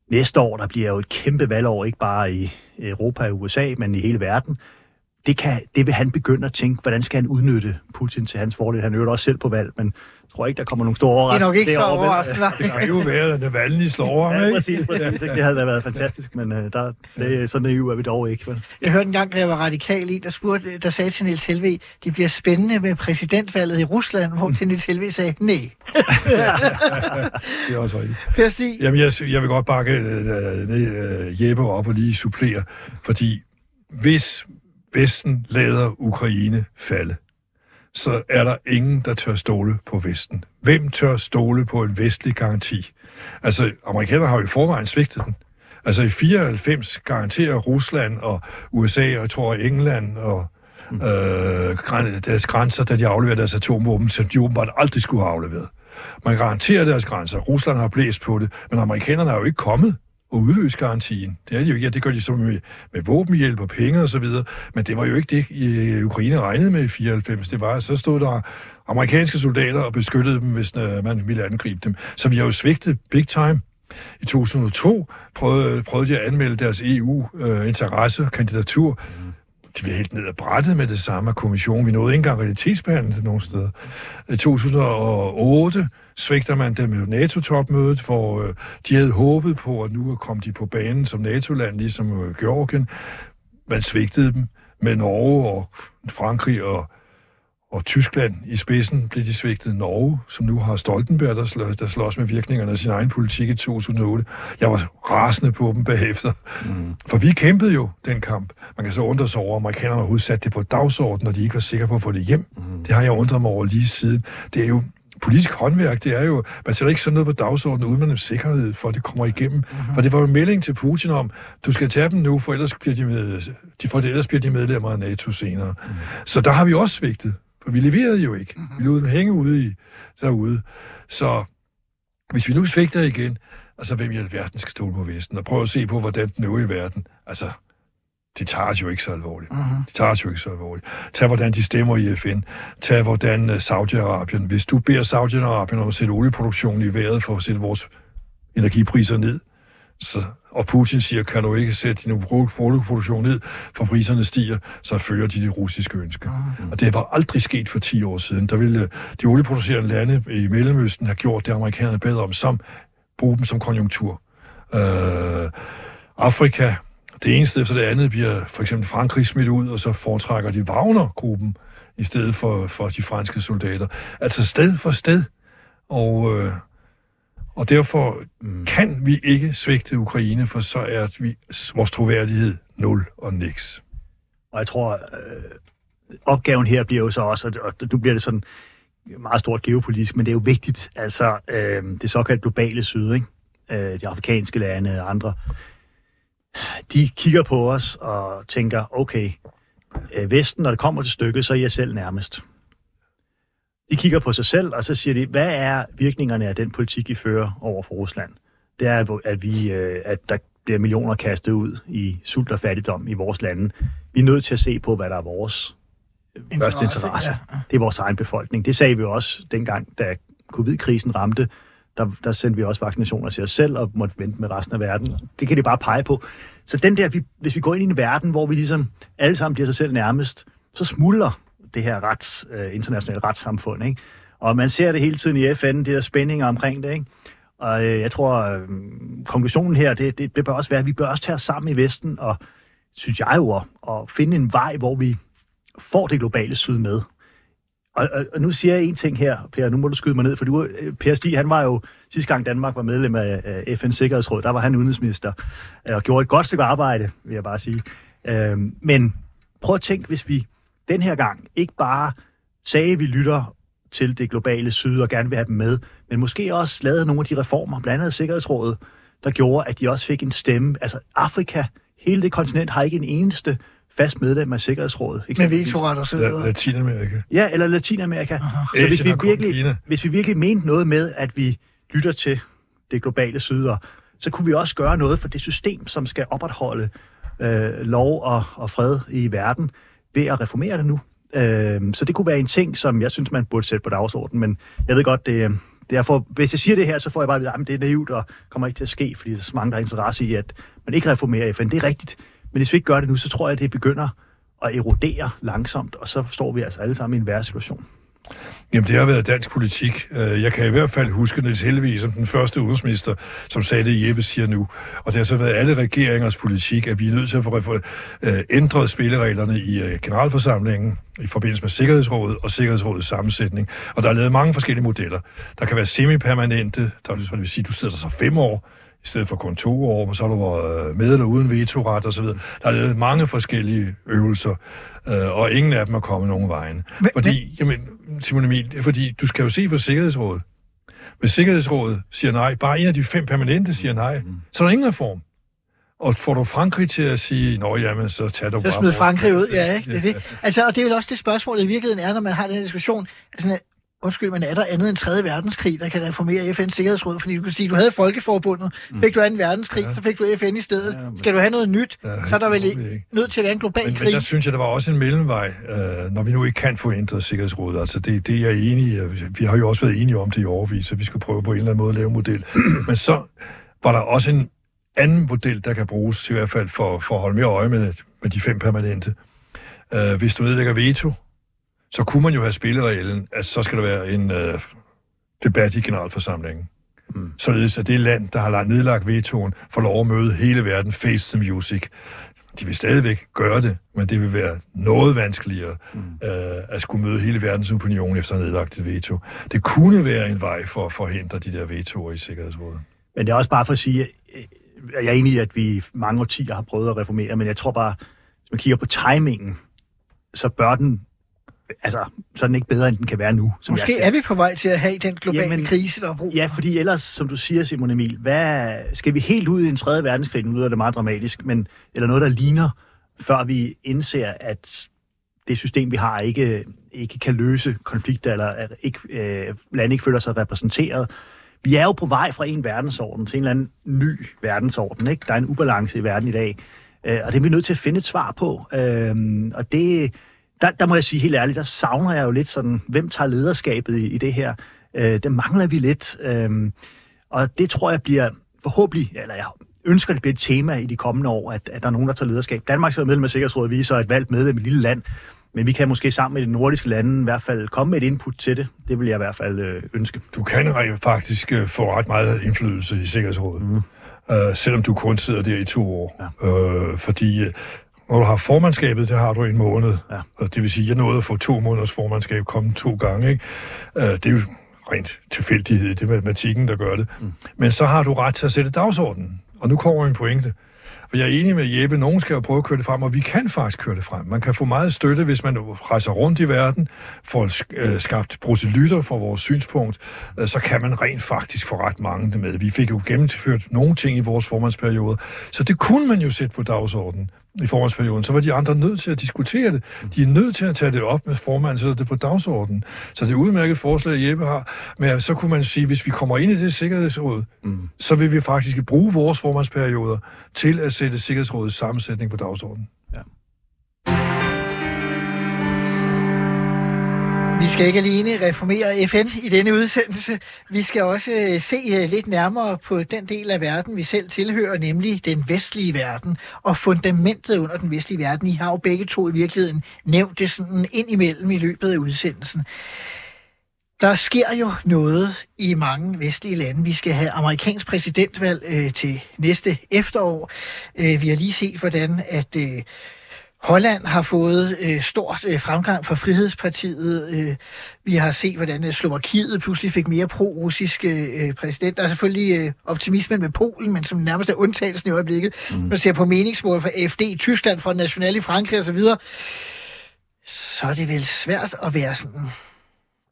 Næste år, der bliver jo et kæmpe valgår, ikke bare i Europa og USA, men i hele verden. Det, kan, det vil han begynde at tænke, hvordan skal han udnytte Putin til hans fordel. Han øver også selv på valg, men jeg tror ikke, der kommer nogle store Det er overraskelser. nok ikke så overraskende. Det kan jo være, at Navalny slår ham, Ja, ikke? præcis, præcis. ikke? Det havde da været fantastisk, men uh, der, det, sådan naiv er vi dog ikke. Vel? Jeg hørte en gang, da jeg var radikal i, der, spurgte, der sagde til Niels Helve, det bliver spændende med præsidentvalget i Rusland, hvor til Niels Helve sagde, nej. Det er også rigtigt. Per Stig, Jamen, jeg, jeg vil godt bakke øh, øh, Jeppe op og lige supplere, fordi hvis Vesten lader Ukraine falde, så er der ingen, der tør stole på Vesten. Hvem tør stole på en vestlig garanti? Altså, amerikanerne har jo i forvejen svigtet den. Altså i 94 garanterer Rusland og USA, og jeg tror England og øh, græn- deres grænser, da de afleverer deres atomvåben, som de åbenbart aldrig skulle have afleveret. Man garanterer deres grænser. Rusland har blæst på det, men amerikanerne er jo ikke kommet og udløse garantien. Det er de jo ikke. Ja, det gør de så med, med våbenhjælp og penge og så videre. Men det var jo ikke det, i Ukraine regnede med i 94. Det var, at så stod der amerikanske soldater og beskyttede dem, hvis øh, man ville angribe dem. Så vi har jo svigtet big time. I 2002 prøvede, prøvede de at anmelde deres EU-interesse øh, og kandidatur. De blev helt ned ad brættet med det samme af kommissionen. Vi nåede ikke engang realitetsbehandling til steder. I 2008 svigter man dem med NATO-topmødet, hvor øh, de havde håbet på, at nu kom de på banen som NATO-land, ligesom øh, Georgien. Man svigtede dem med Norge og Frankrig og, og Tyskland i spidsen blev de svigtet Norge, som nu har Stoltenberg, der, slår, der slås med virkningerne af sin egen politik i 2008. Jeg var rasende på dem bagefter. Mm. For vi kæmpede jo den kamp. Man kan så undre sig over, at amerikanerne overhovedet satte det på dagsordenen, når de ikke var sikre på at få det hjem. Mm. Det har jeg undret mig over lige siden. Det er jo politisk håndværk, det er jo, man sætter ikke sådan noget på dagsordenen, uden man har sikkerhed for, at det kommer igennem. Mm-hmm. For det var jo en melding til Putin om, du skal tage dem nu, for ellers bliver de, med, de, for ellers bliver de medlemmer af NATO senere. Mm. Så der har vi også svigtet, for vi leverede jo ikke. Mm-hmm. Vi lod dem hænge ude i, derude. Så hvis vi nu svigter igen, Altså, hvem i alverden skal stole på Vesten? Og prøv at se på, hvordan den øvrige verden... Altså, de tager os jo ikke så alvorligt. Uh-huh. De tager os jo ikke så alvorligt. Tag, hvordan de stemmer i FN. Tag, hvordan uh, Saudi-Arabien... Hvis du beder Saudi-Arabien om at sætte olieproduktionen i vejret for at sætte vores energipriser ned, så, og Putin siger, kan du ikke sætte din olieproduktion ned, for priserne stiger, så følger de det russiske ønske. Uh-huh. Og det var aldrig sket for 10 år siden. Der ville de olieproducerende lande i Mellemøsten have gjort det, amerikanerne bedre om, som bruge dem som konjunktur. Uh, Afrika, det ene sted efter det andet bliver for eksempel Frankrig smidt ud, og så foretrækker de Wagner-gruppen i stedet for, for de franske soldater. Altså sted for sted. Og, øh, og derfor mm. kan vi ikke svigte Ukraine, for så er vi, vores troværdighed nul og niks. Og jeg tror, øh, opgaven her bliver jo så også, og nu bliver det sådan meget stort geopolitisk, men det er jo vigtigt, altså øh, det såkaldte globale syd, ikke? Øh, de afrikanske lande og andre, de kigger på os og tænker, okay, øh, Vesten, når det kommer til stykket, så er jeg selv nærmest. De kigger på sig selv, og så siger de, hvad er virkningerne af den politik, I fører over for Rusland? Det er, at, vi, øh, at der bliver millioner kastet ud i sult og fattigdom i vores lande. Vi er nødt til at se på, hvad der er vores første interesse. Ja. Det er vores egen befolkning. Det sagde vi også dengang, da covid-krisen ramte der, der sendte vi også vaccinationer til os selv og måtte vente med resten af verden. Det kan de bare pege på. Så den der, vi, hvis vi går ind i en verden, hvor vi ligesom alle sammen bliver sig selv nærmest, så smuldrer det her rets, øh, internationale retssamfund. Ikke? Og man ser det hele tiden i FN, det der spændinger omkring det. Ikke? Og øh, jeg tror, øh, konklusionen her, det, det, det bør også være, at vi bør også tage os sammen i Vesten, og synes jeg jo, at, at finde en vej, hvor vi får det globale syd med. Og, og, og nu siger jeg en ting her, Per, nu må du skyde mig ned, for du, øh, Per Stig, han var jo, sidste gang Danmark var medlem af, af FN's Sikkerhedsråd, der var han udenrigsminister, øh, og gjorde et godt stykke arbejde, vil jeg bare sige. Øhm, men prøv at tænke, hvis vi den her gang ikke bare sagde, at vi lytter til det globale syd og gerne vil have dem med, men måske også lavede nogle af de reformer, blandt andet Sikkerhedsrådet, der gjorde, at de også fik en stemme. Altså Afrika, hele det kontinent har ikke en eneste fast medlem af Sikkerhedsrådet. Med vetoret og så videre. Ja, Latinamerika. Ja, eller Latinamerika. Aha. Så hvis vi, virkelig, hvis vi virkelig mente noget med, at vi lytter til det globale syd, så kunne vi også gøre noget for det system, som skal opretholde øh, lov og, og fred i verden, ved at reformere det nu. Øh, så det kunne være en ting, som jeg synes, man burde sætte på dagsordenen, men jeg ved godt, det, derfor, hvis jeg siger det her, så får jeg bare at vide, at det er naivt og kommer ikke til at ske, fordi der er så mange, der har interesse i, at man ikke reformerer FN. Det er rigtigt. Men hvis vi ikke gør det nu, så tror jeg, at det begynder at erodere langsomt, og så står vi altså alle sammen i en værre situation. Jamen, det har været dansk politik. Øh, jeg kan i hvert fald huske Niels Helvig som den første udenrigsminister, som sagde det, Jeppe siger nu. Og det har så været alle regeringers politik, at vi er nødt til at få øh, ændret spillereglerne i øh, generalforsamlingen i forbindelse med Sikkerhedsrådet og Sikkerhedsrådets sammensætning. Og der er lavet mange forskellige modeller. Der kan være semipermanente, der vil sige, at du sidder så fem år, i stedet for kun to år, men så har du været med eller uden vetoret osv. Der er lavet mange forskellige øvelser, øh, og ingen af dem er kommet nogen vejen. Men, fordi, jamen, Simon Emil, fordi du skal jo se på Sikkerhedsrådet. Hvis Sikkerhedsrådet siger nej, bare en af de fem permanente siger nej, mm. så er der ingen reform. Og får du Frankrig til at sige, nå jamen, så tager du så bare... Så smid Frankrig ud, ja, ikke? Det er det. Altså, og det er vel også det spørgsmål, i virkeligheden er, når man har den diskussion. Altså, undskyld, men er der andet end 3. verdenskrig, der kan reformere FN's Sikkerhedsråd? Fordi du kan sige, du havde Folkeforbundet, mm. fik du 2. verdenskrig, ja. så fik du FN i stedet. Ja, men... Skal du have noget nyt, ja, så er der vel nødt til at være en global men, krig. Men der synes jeg, der var også en mellemvej, øh, når vi nu ikke kan få ændret Sikkerhedsrådet. Altså det, det er jeg enig i. Vi har jo også været enige om det i overvis, at vi skal prøve på en eller anden måde at lave en model. men så var der også en anden model, der kan bruges, i hvert fald for, for at holde mere øje med, med de fem permanente. Øh, hvis du nedlægger veto, så kunne man jo have spillereglen, at så skal der være en øh, debat i generalforsamlingen. Mm. Således at det land, der har nedlagt vetoen, får lov at møde hele verden face the music. De vil stadigvæk gøre det, men det vil være noget vanskeligere mm. øh, at skulle møde hele verdens opinion efter nedlagt et veto. Det kunne være en vej for at forhindre de der vetoer i Sikkerhedsrådet. Men det er også bare for at sige, at jeg er enig i, at vi mange årtier har prøvet at reformere, men jeg tror bare, hvis man kigger på timingen, så bør den altså, så er den ikke bedre, end den kan være nu. Som Måske er vi på vej til at have den globale Jamen, krise, der er brug for. Ja, fordi ellers, som du siger, Simon Emil, hvad, skal vi helt ud i en tredje verdenskrig, nu lyder det meget dramatisk, men, eller noget, der ligner, før vi indser, at det system, vi har, ikke, ikke kan løse konflikter, eller at ikke, øh, lande ikke føler sig repræsenteret. vi er jo på vej fra en verdensorden til en eller anden ny verdensorden. Ikke? Der er en ubalance i verden i dag, øh, og det er vi nødt til at finde et svar på. Øh, og det, der, der må jeg sige helt ærligt, der savner jeg jo lidt sådan, hvem tager lederskabet i, i det her? Øh, det mangler vi lidt. Øh, og det tror jeg bliver forhåbentlig, eller jeg ønsker, det bliver et tema i de kommende år, at, at der er nogen, der tager lederskab. Danmark skal være medlem af Sikkerhedsrådet, vi er så et valgt medlem i et lille land, men vi kan måske sammen med de nordiske lande i hvert fald komme med et input til det. Det vil jeg i hvert fald øh, ønske. Du kan faktisk øh, få ret meget indflydelse i Sikkerhedsrådet, mm. øh, selvom du kun sidder der i to år. Ja. Øh, fordi øh, når du har formandskabet, det har du en måned. Ja. Og det vil sige, at jeg nåede at få to måneders formandskab, komme to gange. Ikke? Øh, det er jo rent tilfældighed, det er matematikken, der gør det. Mm. Men så har du ret til at sætte dagsordenen. Og nu kommer en pointe. For jeg er enig med Jeppe, nogen skal jo prøve at køre det frem, og vi kan faktisk køre det frem. Man kan få meget støtte, hvis man rejser rundt i verden, får øh, skabt proselytter for vores synspunkt, øh, så kan man rent faktisk få ret mange med. Vi fik jo gennemført nogle ting i vores formandsperiode, så det kunne man jo sætte på dagsordenen i formandsperioden, så var de andre nødt til at diskutere det. De er nødt til at tage det op med formanden, så det på dagsordenen. Så det er udmærket forslag, Jeppe har. Men så kunne man sige, hvis vi kommer ind i det sikkerhedsråd, mm. så vil vi faktisk bruge vores formandsperioder til at sætte sikkerhedsrådets sammensætning på dagsordenen. Vi skal ikke alene reformere FN i denne udsendelse. Vi skal også øh, se øh, lidt nærmere på den del af verden, vi selv tilhører, nemlig den vestlige verden og fundamentet under den vestlige verden. I har jo begge to i virkeligheden nævnt det sådan ind imellem i løbet af udsendelsen. Der sker jo noget i mange vestlige lande. Vi skal have amerikansk præsidentvalg øh, til næste efterår. Øh, vi har lige set, hvordan at øh, Holland har fået øh, stort øh, fremgang for Frihedspartiet. Øh, vi har set, hvordan øh, Slovakiet pludselig fik mere pro-russiske øh, præsident. Der er selvfølgelig øh, optimismen med Polen, men som nærmest er undtagelsen i øjeblikket. Mm. Man ser på meningsmål fra AFD i Tyskland, fra National i Frankrig osv. Så er det vel svært at være sådan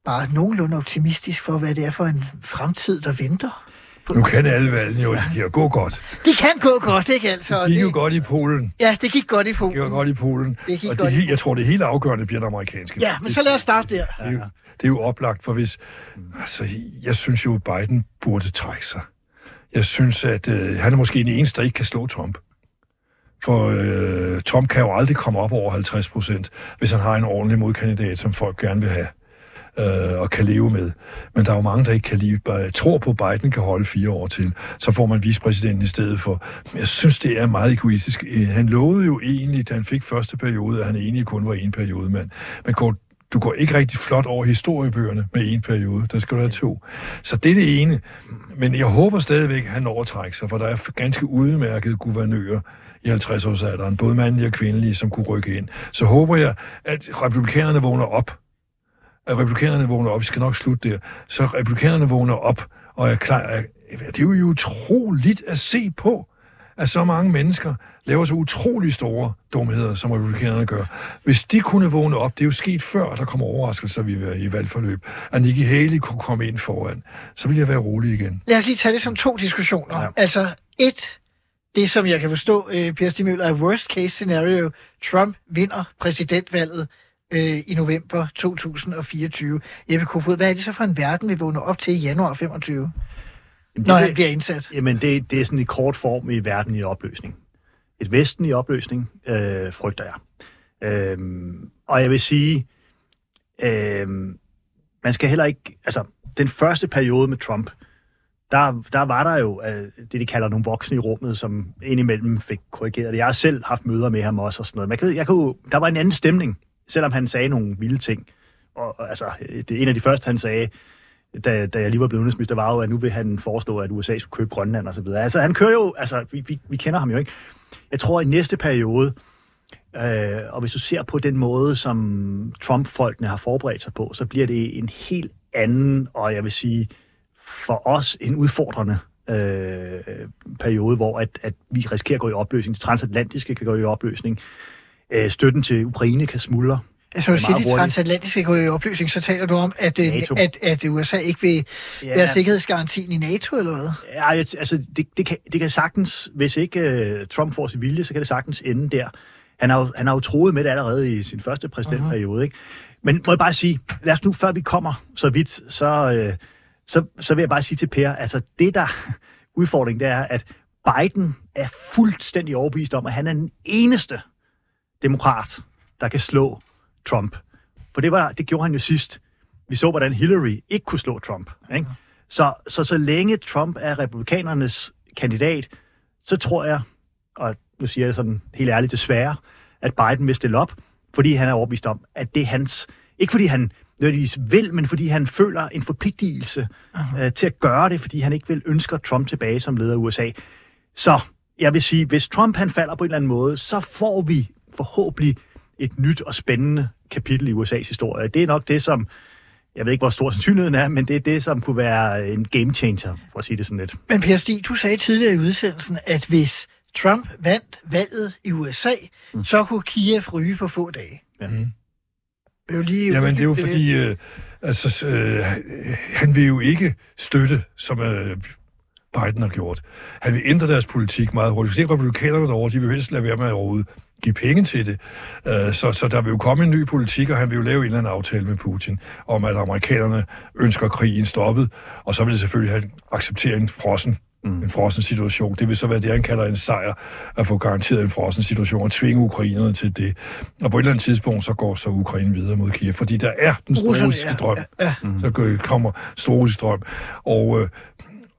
bare nogenlunde optimistisk for, hvad det er for en fremtid, der venter. Nu kan alle valgene jo ja. gå godt. De kan gå godt, ikke altså? Det gik jo godt i Polen. Ja, det gik godt i Polen. Det gik godt i Polen. Det gik og godt det, jeg tror, det helt afgørende bliver den amerikanske. Ja, men så lad os starte der. Det er, jo, det er jo oplagt, for hvis... Altså, jeg synes jo, Biden burde trække sig. Jeg synes, at øh, han er måske den eneste, der ikke kan slå Trump. For øh, Trump kan jo aldrig komme op over 50 procent, hvis han har en ordentlig modkandidat, som folk gerne vil have øh, og kan leve med. Men der er jo mange, der ikke kan lide, bare tror på, at Biden kan holde fire år til. Så får man vicepræsidenten i stedet for. Jeg synes, det er meget egoistisk. Øh, han lovede jo egentlig, da han fik første periode, at han egentlig kun var en periode, men, men kort, du går ikke rigtig flot over historiebøgerne med en periode. Der skal du have to. Så det er det ene. Men jeg håber stadigvæk, at han overtrækker sig, for der er ganske udmærkede guvernører i 50-årsalderen, både mandlige og kvindelige, som kunne rykke ind. Så håber jeg, at republikanerne vågner op at republikanerne vågner op, vi skal nok slutte der, så republikanerne vågner op, og er klar, er, det er jo utroligt at se på, at så mange mennesker laver så utrolig store dumheder, som republikanerne gør. Hvis de kunne vågne op, det er jo sket før, at der kommer overraskelser i, i valgforløb, at Nikki Haley kunne komme ind foran, så vil jeg være rolig igen. Lad os lige tage det som to diskussioner. Ja. Altså, et, det som jeg kan forstå, øh, Per Stig Møller, er worst case scenario, Trump vinder præsidentvalget øh, i november 2024. Jeppe Kofod, hvad er det så for en verden, vi vågner op til i januar 25? Jamen, når han bliver indsat? Jamen, det, det er sådan i kort form i verden i opløsning. Et vesten i opløsning, øh, frygter jeg. Øh, og jeg vil sige, øh, man skal heller ikke... Altså, den første periode med Trump, der, der var der jo øh, det, de kalder nogle voksne i rummet, som indimellem fik korrigeret det. Jeg har selv haft møder med ham også og sådan noget. Man kan, jeg kan, der var en anden stemning selvom han sagde nogle vilde ting. Og, og altså, det en af de første, han sagde, da, da jeg lige var blevet udenrigsminister, var jo, at nu vil han foreslå, at USA skulle købe Grønland og så videre. Altså, han kører jo, altså, vi, vi, vi kender ham jo ikke. Jeg tror, at i næste periode, øh, og hvis du ser på den måde, som Trump-folkene har forberedt sig på, så bliver det en helt anden, og jeg vil sige, for os en udfordrende øh, periode, hvor at, at vi risikerer at gå i opløsning. Det transatlantiske kan gå i opløsning øh, støtten til Ukraine kan smuldre. Altså, når du siger, de transatlantiske går i opløsning, så taler du om, at, øh, at, at USA ikke vil ja, være sikkerhedsgarantien i NATO, eller hvad? Ja, altså, det, det, kan, det kan sagtens, hvis ikke uh, Trump får sin vilje, så kan det sagtens ende der. Han har, jo, han har jo troet med det allerede i sin første præsidentperiode, uh-huh. ikke? Men må jeg bare sige, lad os nu, før vi kommer så vidt, så, uh, så, så vil jeg bare sige til Per, altså det der udfordring, det er, at Biden er fuldstændig overbevist om, at han er den eneste demokrat, der kan slå Trump. For det, var, det gjorde han jo sidst. Vi så, hvordan Hillary ikke kunne slå Trump. Ikke? Så, så så længe Trump er republikanernes kandidat, så tror jeg, og nu siger jeg sådan helt ærligt desværre, at Biden vil stille op, fordi han er overbevist om, at det er hans... Ikke fordi han nødvendigvis vil, men fordi han føler en forpligtelse øh, til at gøre det, fordi han ikke vil ønske Trump tilbage som leder af USA. Så jeg vil sige, hvis Trump han falder på en eller anden måde, så får vi forhåbentlig et nyt og spændende kapitel i USA's historie. Det er nok det, som jeg ved ikke, hvor stor sandsynligheden er, men det er det, som kunne være en game changer, for at sige det sådan lidt. Men Per Stig, du sagde tidligere i udsendelsen, at hvis Trump vandt valget i USA, mm. så kunne Kiev ryge på få dage. Ja. Mm. Det er jo lige Jamen, det er jo fordi, øh, altså, øh, han vil jo ikke støtte, som øh, Biden har gjort. Han vil ændre deres politik meget hurtigt. Se republikanerne derovre, de vil helst lade være med at overhovedet give penge til det. Øh, så, så der vil jo komme en ny politik, og han vil jo lave en eller anden aftale med Putin, om at amerikanerne ønsker krigen stoppet, og så vil det selvfølgelig have acceptere en frossen mm. en frossen situation. Det vil så være det, han kalder en sejr, at få garanteret en frossen situation og tvinge ukrainerne til det. Og på et eller andet tidspunkt, så går så Ukraine videre mod Kiev, fordi der er den store russiske ja, drøm. ja, Mm. Så kommer store russiske drøm. Og, øh,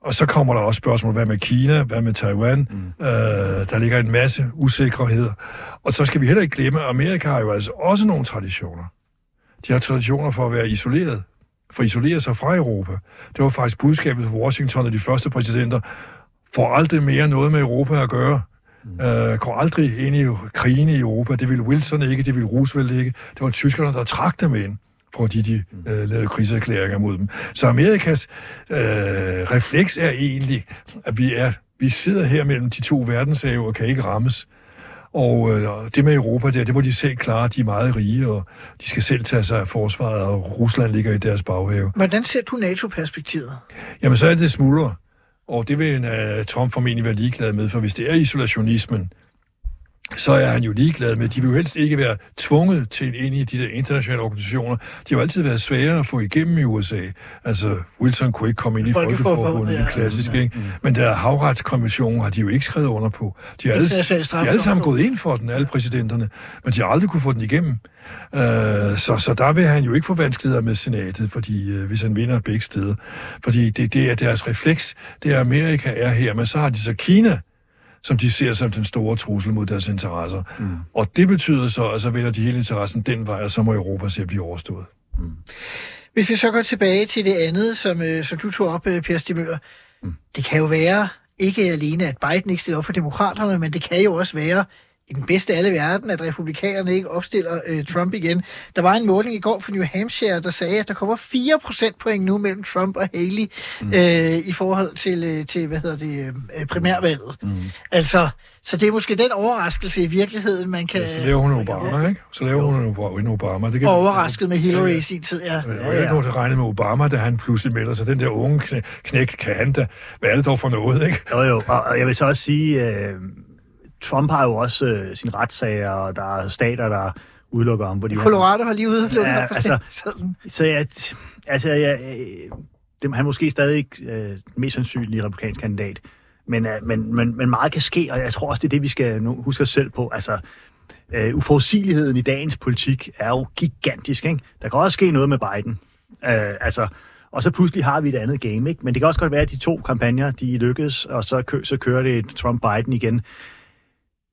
og så kommer der også spørgsmål, hvad med Kina, hvad med Taiwan? Mm. Øh, der ligger en masse usikkerheder. Og så skal vi heller ikke glemme, at Amerika har jo altså også nogle traditioner. De har traditioner for at være isoleret, for at isolere sig fra Europa. Det var faktisk budskabet fra Washington og de første præsidenter. Får aldrig mere noget med Europa at gøre. Mm. Øh, går aldrig ind i krigen i Europa. Det ville Wilson ikke, det ville Roosevelt ikke. Det var tyskerne, der trak dem ind fordi de øh, lavede krigserklæringer mod dem. Så Amerikas øh, refleks er egentlig, at vi er vi sidder her mellem de to verdenshave og kan ikke rammes. Og øh, det med Europa der, det må de selv klare. De er meget rige, og de skal selv tage sig af forsvaret, og Rusland ligger i deres baghave. Hvordan ser du NATO-perspektivet? Jamen, så er det smuldrer. Og det vil uh, Trump formentlig være ligeglad med, for hvis det er isolationismen, så er han jo ligeglad med. De vil jo helst ikke være tvunget til ind i de der internationale organisationer. De har jo altid været svære at få igennem i USA. Altså, Wilson kunne ikke komme ind i Folkeforbundet, ja. det klassiske, ikke? Men der havretskonventionen har de jo ikke skrevet under på. De har alle, de har alle sammen gået ind for den, alle præsidenterne, men de har aldrig kunne få den igennem. Uh, så, så der vil han jo ikke få vanskeligheder med senatet, fordi uh, hvis han vinder begge steder. Fordi det, det er deres refleks. Det er, Amerika er her, men så har de så Kina, som de ser som den store trussel mod deres interesser. Mm. Og det betyder så, at så vender de hele interessen den vej, og så må Europa se at blive overstået. Hvis vi så går tilbage til det andet, som, øh, som du tog op, øh, Per Stig Møller. Mm. Det kan jo være, ikke alene at Biden ikke stiller op for demokraterne, men det kan jo også være i den bedste af alle verden, at republikanerne ikke opstiller øh, Trump igen. Der var en måling i går fra New Hampshire, der sagde, at der kommer 4 procentpoint nu mellem Trump og Haley mm. øh, i forhold til, øh, til hvad hedder det, øh, primærvalget. Mm. Altså, så det er måske den overraskelse i virkeligheden, man kan... Så laver hun Obama, ikke? Så laver hun en Obama. Det kan, Overrasket med Hillary i sin tid, ja. Og jeg er ikke nogen, der regnede med Obama, da han pludselig melder sig. Den der unge knæ- knæk, kan han da... Hvad er det dog for noget, ikke? Jo, jo, og, og jeg vil så også sige, øh, Trump har jo også øh, sine retssager, og der er stater, der udelukker ham. Fordi han- Colorado har lige udelukket Ja, ham altså-. Så jeg, altså, jeg, øh, det, han er måske stadig ikke øh, mest sandsynlige republikansk kandidat, men, øh, men, men, men meget kan ske, og jeg tror også, det er det, vi skal nu huske os selv på. Altså, øh, uforudsigeligheden i dagens politik er jo gigantisk. Ikke? Der kan også ske noget med Biden. Øh, altså, og så pludselig har vi et andet game. Ikke? Men det kan også godt være, at de to kampagner, de lykkes, og så, kø, så kører det et Trump-Biden igen.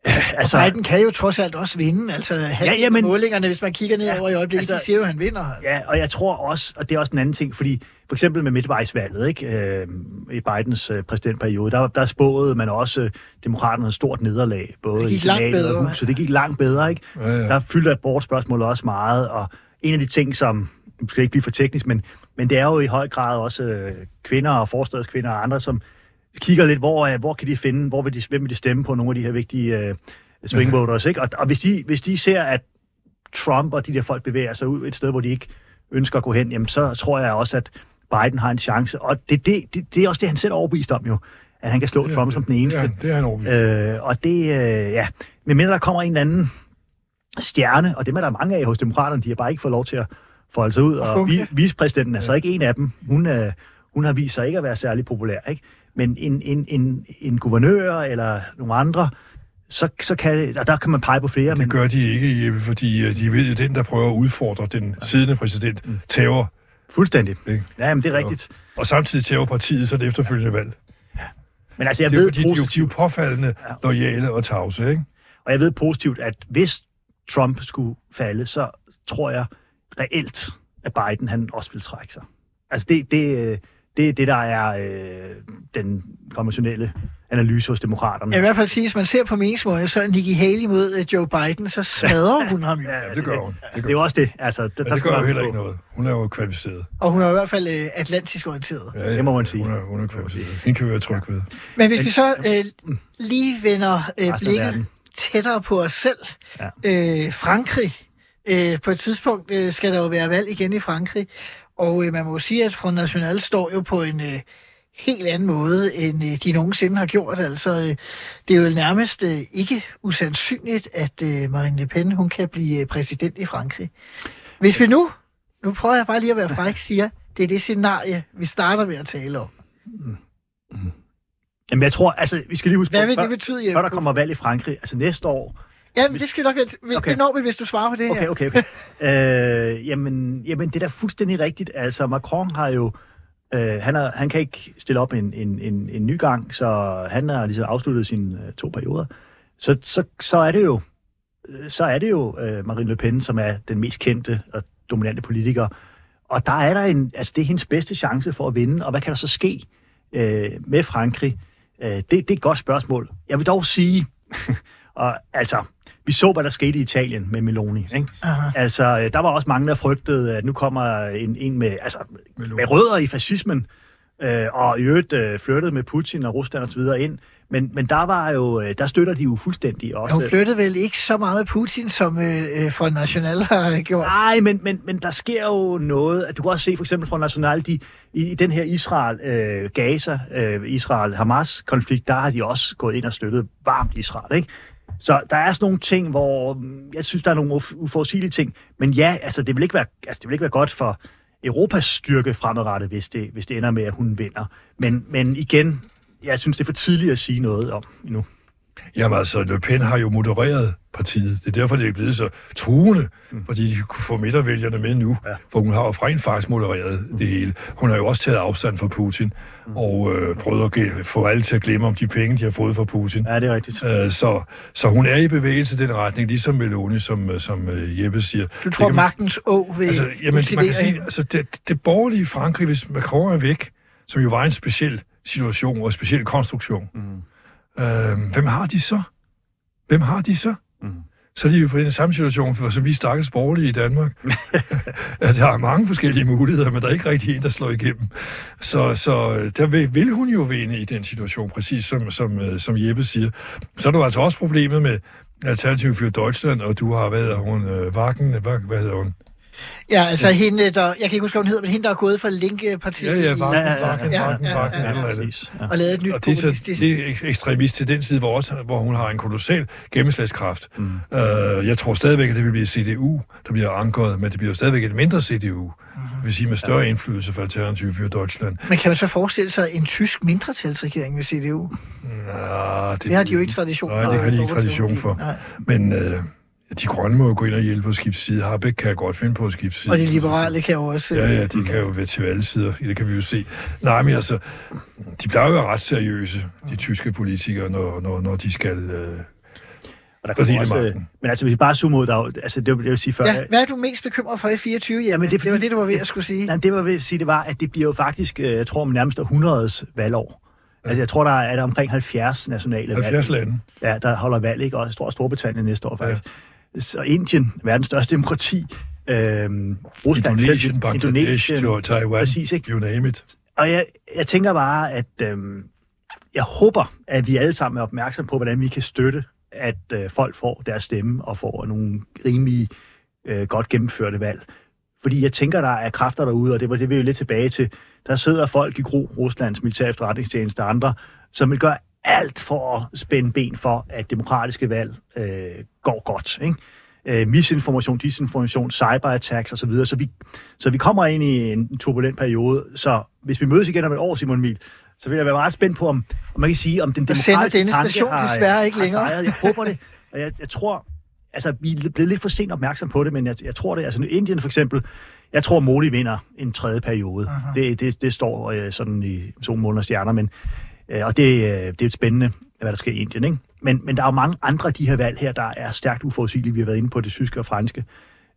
Altså, og Biden kan jo trods alt også vinde. Altså, ja, ja, men- målingerne, hvis man kigger ned Ja, over i øjeblikket, altså- de siger jo, at han vinder. Ja, og jeg tror også, og det er også en anden ting, fordi for eksempel med midtvejsvalget ikke, øh, i Bidens øh, præsidentperiode, der, der spåede man også øh, demokraterne et stort nederlag, både i senatet og huset. Det gik langt bedre, ikke? Ja, ja. Der fyldte abortspørgsmålet også meget, og en af de ting, som nu skal ikke blive for teknisk, men, men det er jo i høj grad også øh, kvinder og forstadskvinder og andre, som kigger lidt, hvor, øh, hvor kan de finde, hvor vil de, hvem vil de stemme på nogle af de her vigtige øh, swing voters, ikke? Og, og hvis, de, hvis de ser, at Trump og de der folk bevæger sig ud et sted, hvor de ikke ønsker at gå hen, jamen så tror jeg også, at Biden har en chance. Og det, det, det, det er også det, han selv er overbevist om jo, at han kan slå Ja, Trump det- som den eneste. Ja, det er han overbevist. Øh, og det, øh, ja, men mindre der kommer en eller anden stjerne, og det er der mange af hos demokraterne, de har bare ikke fået lov til at folde sig ud, og vi, vicepræsidenten er så ikke en af dem. Hun er, hun har vist sig ikke at være særlig populær, ikke? Men en, en, en, en guvernør eller nogle andre, så, så kan, og der kan man pege på flere. Det men, gør de ikke, Jeppe, fordi øh, de ved, at den, der prøver at udfordre den siddende præsident, Mm. tæver, Fuldstændig. Ikke? Ja, men det er rigtigt. og samtidig tæver partiet så det efterfølgende valg. Men altså, jeg Det er ved fordi, jo- de er jo positivt, påfaldende lojale og tavse, ikke? og jeg ved positivt, at hvis Trump skulle falde, så tror jeg reelt, at Biden han også vil trække sig. Altså det, det, øh, det er det, der er øh, den konventionelle analyse hos demokraterne. Jeg vil i hvert fald sige, hvis man ser på meningsmålene, så er Nikki Haley mod øh, Joe Biden, så smadrer hun ham jo. Ja, det gør hun. Det, Det gør. er jo også det. Altså, der, der det gør jo heller ikke noget. Hun er jo kvalificeret. Og hun er i hvert fald øh, atlantisk orienteret. Ja, ja. Det må man sige. Hun er, hun er kvalificeret. Hende kan vi være trygge ved. Men hvis vi så øh, lige vender øh, blikket tættere på os selv. Ja. Øh, Frankrig. Øh, på et tidspunkt øh, skal der jo være valg igen i Frankrig. Og øh, man må jo sige, at Front National står jo på en øh, helt anden måde, end øh, de nogensinde har gjort. Altså, øh, det er jo nærmest øh, ikke usandsynligt, at øh, Marine Le Pen hun kan blive øh, præsident i Frankrig. Hvis vi nu, nu prøver jeg bare lige at være fræk, siger, det er det scenarie, vi starter med at tale om. Jamen, jeg tror, altså, vi skal lige huske Hvad vil før, det betyde? Jeppe? før der kommer valg i Frankrig, altså næste år, Ja, men det skal nok okay. Okay. det når vi, hvis du svarer på det Okay, her. okay, okay. øh, jamen, jamen, det er da fuldstændig rigtigt. Altså, Macron har jo... Øh, han, er, han kan ikke stille op en, en, en, en ny gang, så han har ligesom afsluttet sine øh, to perioder. Så, så, så er det jo, øh, så er det jo øh, Marine Le Pen, som er den mest kendte og dominante politiker. Og der er der en... Altså, det er hendes bedste chance for at vinde. Og hvad kan der så ske øh, med Frankrig? Øh, det, det er et godt spørgsmål. Jeg vil dog sige... og altså, vi så, hvad der skete i Italien med Meloni. Ikke? Aha. Altså, øh, der var også mange, der frygtede, at nu kommer en, en med, altså, Meloni. med rødder i fascismen, øh, og i øvrigt øh, flirtede med Putin og Rusland osv. ind. Men, men der var jo, øh, der støtter de jo fuldstændig også. Hun flyttede vel ikke så meget med Putin, som øh, øh, for National har gjort. Nej, men, men, men der sker jo noget. At du kan også se for eksempel fra National, de, i, i den her Israel-Gaza, øh, Israel-Hamas-konflikt, der har de også gået ind og støttet varmt Israel, ikke? Så der er sådan nogle ting, hvor mm, jeg synes, der er nogle uforudsigelige ting. Men ja, altså det vil ikke være, altså, det vil ikke være godt for Europas styrke fremadrettet, hvis det, hvis det ender med, at hun vinder. Men, men igen, jeg synes, det er for tidligt at sige noget om endnu. Jamen altså, Le Pen har jo modereret partiet. Det er derfor, det er blevet så truende, mm. fordi de kunne få midtervælgerne med nu. Ja. For hun har jo rent faktisk modereret mm. det hele. Hun har jo også taget afstand fra Putin, mm. og øh, prøvet at få alle til at glemme om de penge, de har fået fra Putin. Ja, det er rigtigt. Øh, så, så hun er i bevægelse i den retning, ligesom Meloni, som, øh, som øh, Jeppe siger. Du tror, man- magtens å vil Altså, jamen, man kan sige, altså det, det borgerlige Frankrig, hvis Macron er væk, som jo var en speciel situation og en speciel konstruktion, mm. Øh, hvem har de så? Hvem har de så? Mm. Så er de jo på den samme situation, for, som vi stakkels borgerlige i Danmark. at der er mange forskellige muligheder, men der er ikke rigtig en, der slår igennem. Så, så øh, der vil, vil hun jo vinde i den situation, præcis som, som, øh, som Jeppe siger. Så er der jo altså også problemet med Alternativ for Deutschland, og du har været hun, øh, Wagen, hvad, hvad hedder hun? Ja, altså hende, der, jeg kan ikke huske, hvad hun hedder, men hende, der er gået fra Linke-partiet Ja, ja, Wagen, Ja, ja, ja, ja, ja, ja, ja. Præcis, ja. og lavet et nyt Og det er, så, det er ek- ekstremist til den side, hvor, også, hvor hun har en kolossal gennemslagskraft. Mm. Uh, jeg tror stadigvæk, at det vil blive CDU, der bliver ankeret, men det bliver jo stadigvæk et mindre CDU. Mm. Det vil sige med større indflydelse for Alternativ for Deutschland. Men kan man så forestille sig en tysk mindretalsregering med CDU? Nå, det, Det har de jo ikke tradition for. Nej, det har de ikke tradition for. Nej. Men uh, de grønne må jo gå ind og hjælpe at skifte side. Harbeck kan godt finde på at skifte side. Og de liberale kan jo også... Ja, ja, de kan jo være til alle sider. Det kan vi jo se. Nej, men altså, de plejer jo at være ret seriøse, de tyske politikere, når, når, når de skal... Øh, Og der kommer også, magten. men altså, hvis vi bare zoomer ud, der, er altså, det, vil- jeg vil sige før, Ja, hvad er du mest bekymret for i 24? Jamen, Jamen, det, det er det var fordi- det, du var ved at skulle sige. Nej, det var ved at sige, det var, at det bliver jo faktisk, øh, jeg tror, om nærmest århundredets valgår. Altså, jeg tror, der er, er der omkring 70 nationale 70 valg. lande. Ja, der holder valg, ikke? Og jeg tror, Storbritannien næste år faktisk. Ja. Så Indien, verdens største demokrati. Øhm, Rusland, Indonesien, Bangladesh, Indonesien, Taiwan, Præcis, ikke? you name it. Og jeg, jeg tænker bare, at øhm, jeg håber, at vi alle sammen er opmærksom på, hvordan vi kan støtte, at øh, folk får deres stemme og får nogle rimelig øh, godt gennemførte valg. Fordi jeg tænker, der er kræfter derude, og det var det, vi jo lidt tilbage til. Der sidder folk i Gro, Ruslands militære efterretningstjeneste og andre, som vil gøre alt for at spænde ben for, at demokratiske valg øh, går godt. Ikke? øh, misinformation, disinformation, cyberattacks osv. Så vi, så vi kommer ind i en turbulent periode. Så hvis vi mødes igen om et år, Simon Emil, så vil jeg være meget spændt på, om, om man kan sige, om den demokratiske tanke har, desværre ikke har længere. sejret. Jeg håber det. Og jeg, jeg tror, altså vi er blevet lidt for sent opmærksom på det, men jeg, jeg tror det. Altså Indien for eksempel, jeg tror Modi vinder en tredje periode. Det, det, det står øh, sådan i sol, måneder stjerner, men, øh, og det, øh, det er et spændende, hvad der sker i Indien. Ikke? Men, men der er jo mange andre af de her valg her, der er stærkt uforudsigelige. Vi har været inde på det tyske og franske.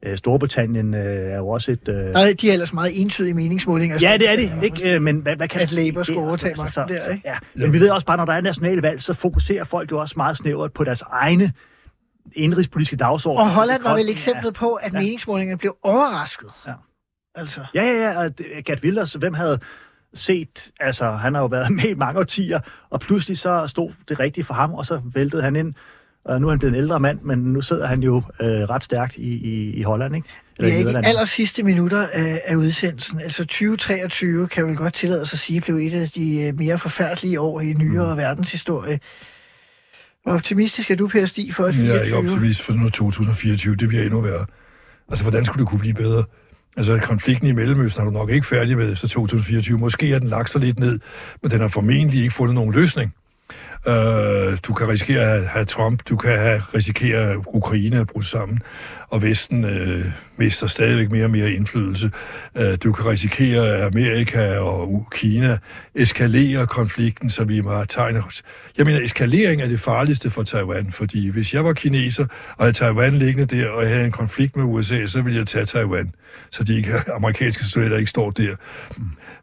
Øh, Storbritannien øh, er jo også et... Øh, Nej, de er ellers meget entydige meningsmålinger. Ja, det er det. Ikke? Øh, Men hvad, hvad kan At? Labour skulle er overtage magten der, ikke? Ja. Men vi ved også bare, når der er nationale valg, så fokuserer folk jo også meget snævert på deres egne indrigspolitiske dagsorden. Og Holland var vel eksemplet på, at Ja. meningsmålingerne blev overrasket. Ja. Altså, Ja, ja, ja. Gert Wilders, hvem havde set, altså han har jo været med i mange årtier, og pludselig så stod det rigtigt for ham, og så væltede han ind. Og nu er han blevet en ældre mand, men nu sidder han jo øh, ret stærkt i, i, i Holland, ikke? vi er i Nederlandene. aller sidste minutter af, af udsendelsen. Altså 2023 kan vi godt tillade os at sige, blev et af de øh, mere forfærdelige år i nyere mm. verdenshistorie. Hvor optimistisk er du, Per Stig, for et Jeg er 24? ikke optimist for nu 2024. Det bliver endnu værre. Altså, hvordan skulle det kunne blive bedre? Altså, konflikten i Mellemøsten er du nok ikke færdig med efter 2024. Måske er den lagt sig lidt ned, men den har formentlig ikke fundet nogen løsning. Øh, du kan risikere at have Trump, du kan have, risikere at Ukraine er brudt sammen, og Vesten øh, mister stadigvæk mere og mere indflydelse. Øh, du kan risikere, at Amerika og Kina eskalerer konflikten, så vi må tegne... Jeg mener, eskalering er det farligste for Taiwan, fordi hvis jeg var kineser, og havde Taiwan liggende der, og jeg havde en konflikt med USA, så ville jeg tage Taiwan, så de ikke, amerikanske soldater ikke står der.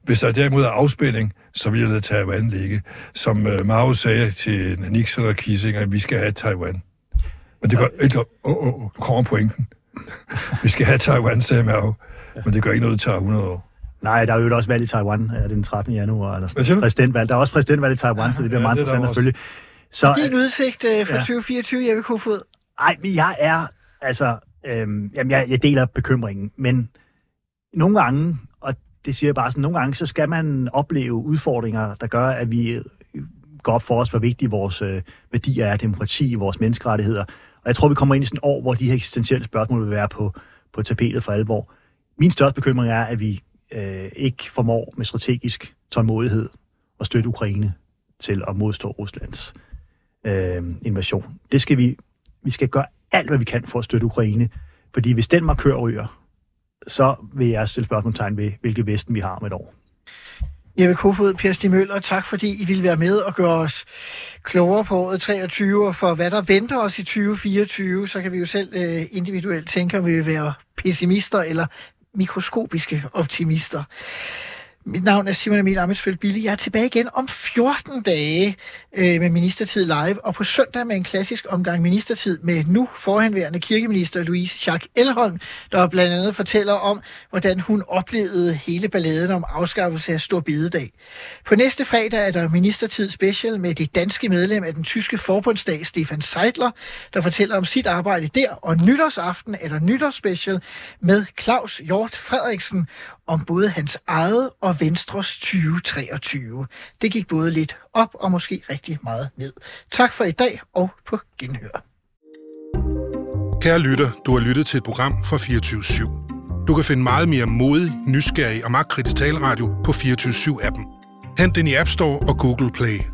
Hvis der derimod er afspænding, så vil jeg lade Taiwan ligge. Som uh, Mao sagde til Nixon og Kissinger, at vi skal have Taiwan. Men det gør ikke... Åh, oh, oh, nu kommer pointen. vi skal have Taiwan, sagde Mao. Men det gør ikke noget, det tager 100 år. Nej, der er jo også valg i Taiwan ja, den 13. januar. Eller Hvad siger du? præsidentvalg. Der er også præsidentvalg i Taiwan, så det bliver Ja, meget er interessant at følge. Så, Din udsigt øh, for Ja. 2024, Jeppe Kofod? Ej, men jeg er, altså, øhm, jamen, jeg, jeg deler bekymringen, men nogle gange, det siger jeg bare sådan, nogle gange, så skal man opleve udfordringer, der gør, at vi øh, går op for os, hvor vigtige vores øh, værdier er, demokrati, vores menneskerettigheder. Og jeg tror, vi kommer ind i sådan et år, hvor de her eksistentielle spørgsmål vil være på, på tapetet for alvor. Min største bekymring er, at vi øh, ikke formår med strategisk tålmodighed at støtte Ukraine til at modstå Ruslands øh, invasion. Det skal vi, vi skal gøre alt, hvad vi kan for at støtte Ukraine. Fordi hvis den markør ryger, så vil jeg stille spørgsmålstegn ved, hvilke Vesten vi har om et år. Jeppe Kofod, Per Stig Møller, tak fordi I ville være med og gøre os klogere på året 23, og for hvad der venter os i 2024, så kan vi jo selv øh, individuelt tænke, om vi vil være pessimister eller mikroskopiske optimister. Mit navn er Simon Emil Amitsbøl Bille. Jeg er tilbage igen om 14 dage øh, med Ministertid Live, og på søndag med en klassisk omgang Ministertid med nu forhenværende kirkeminister Louise Schack Elholm, der blandt andet fortæller om, hvordan hun oplevede hele balladen om afskaffelse af Stor Bededag. På næste fredag er der Ministertid Special med det danske medlem af den tyske forbundsdag, Stefan Seidler, der fortæller om sit arbejde der, og nytårsaften er der nytårsspecial med Claus Hjort Frederiksen om både hans eget og Venstres 2023. Det gik både lidt op og måske rigtig meget ned. Tak for i dag og på genhør. Kære lytter, du har lyttet til et program fra 24 /7. Du kan finde meget mere modig, nysgerrig og magtkritisk taleradio på 24 7 appen Hent den i App Store og Google Play.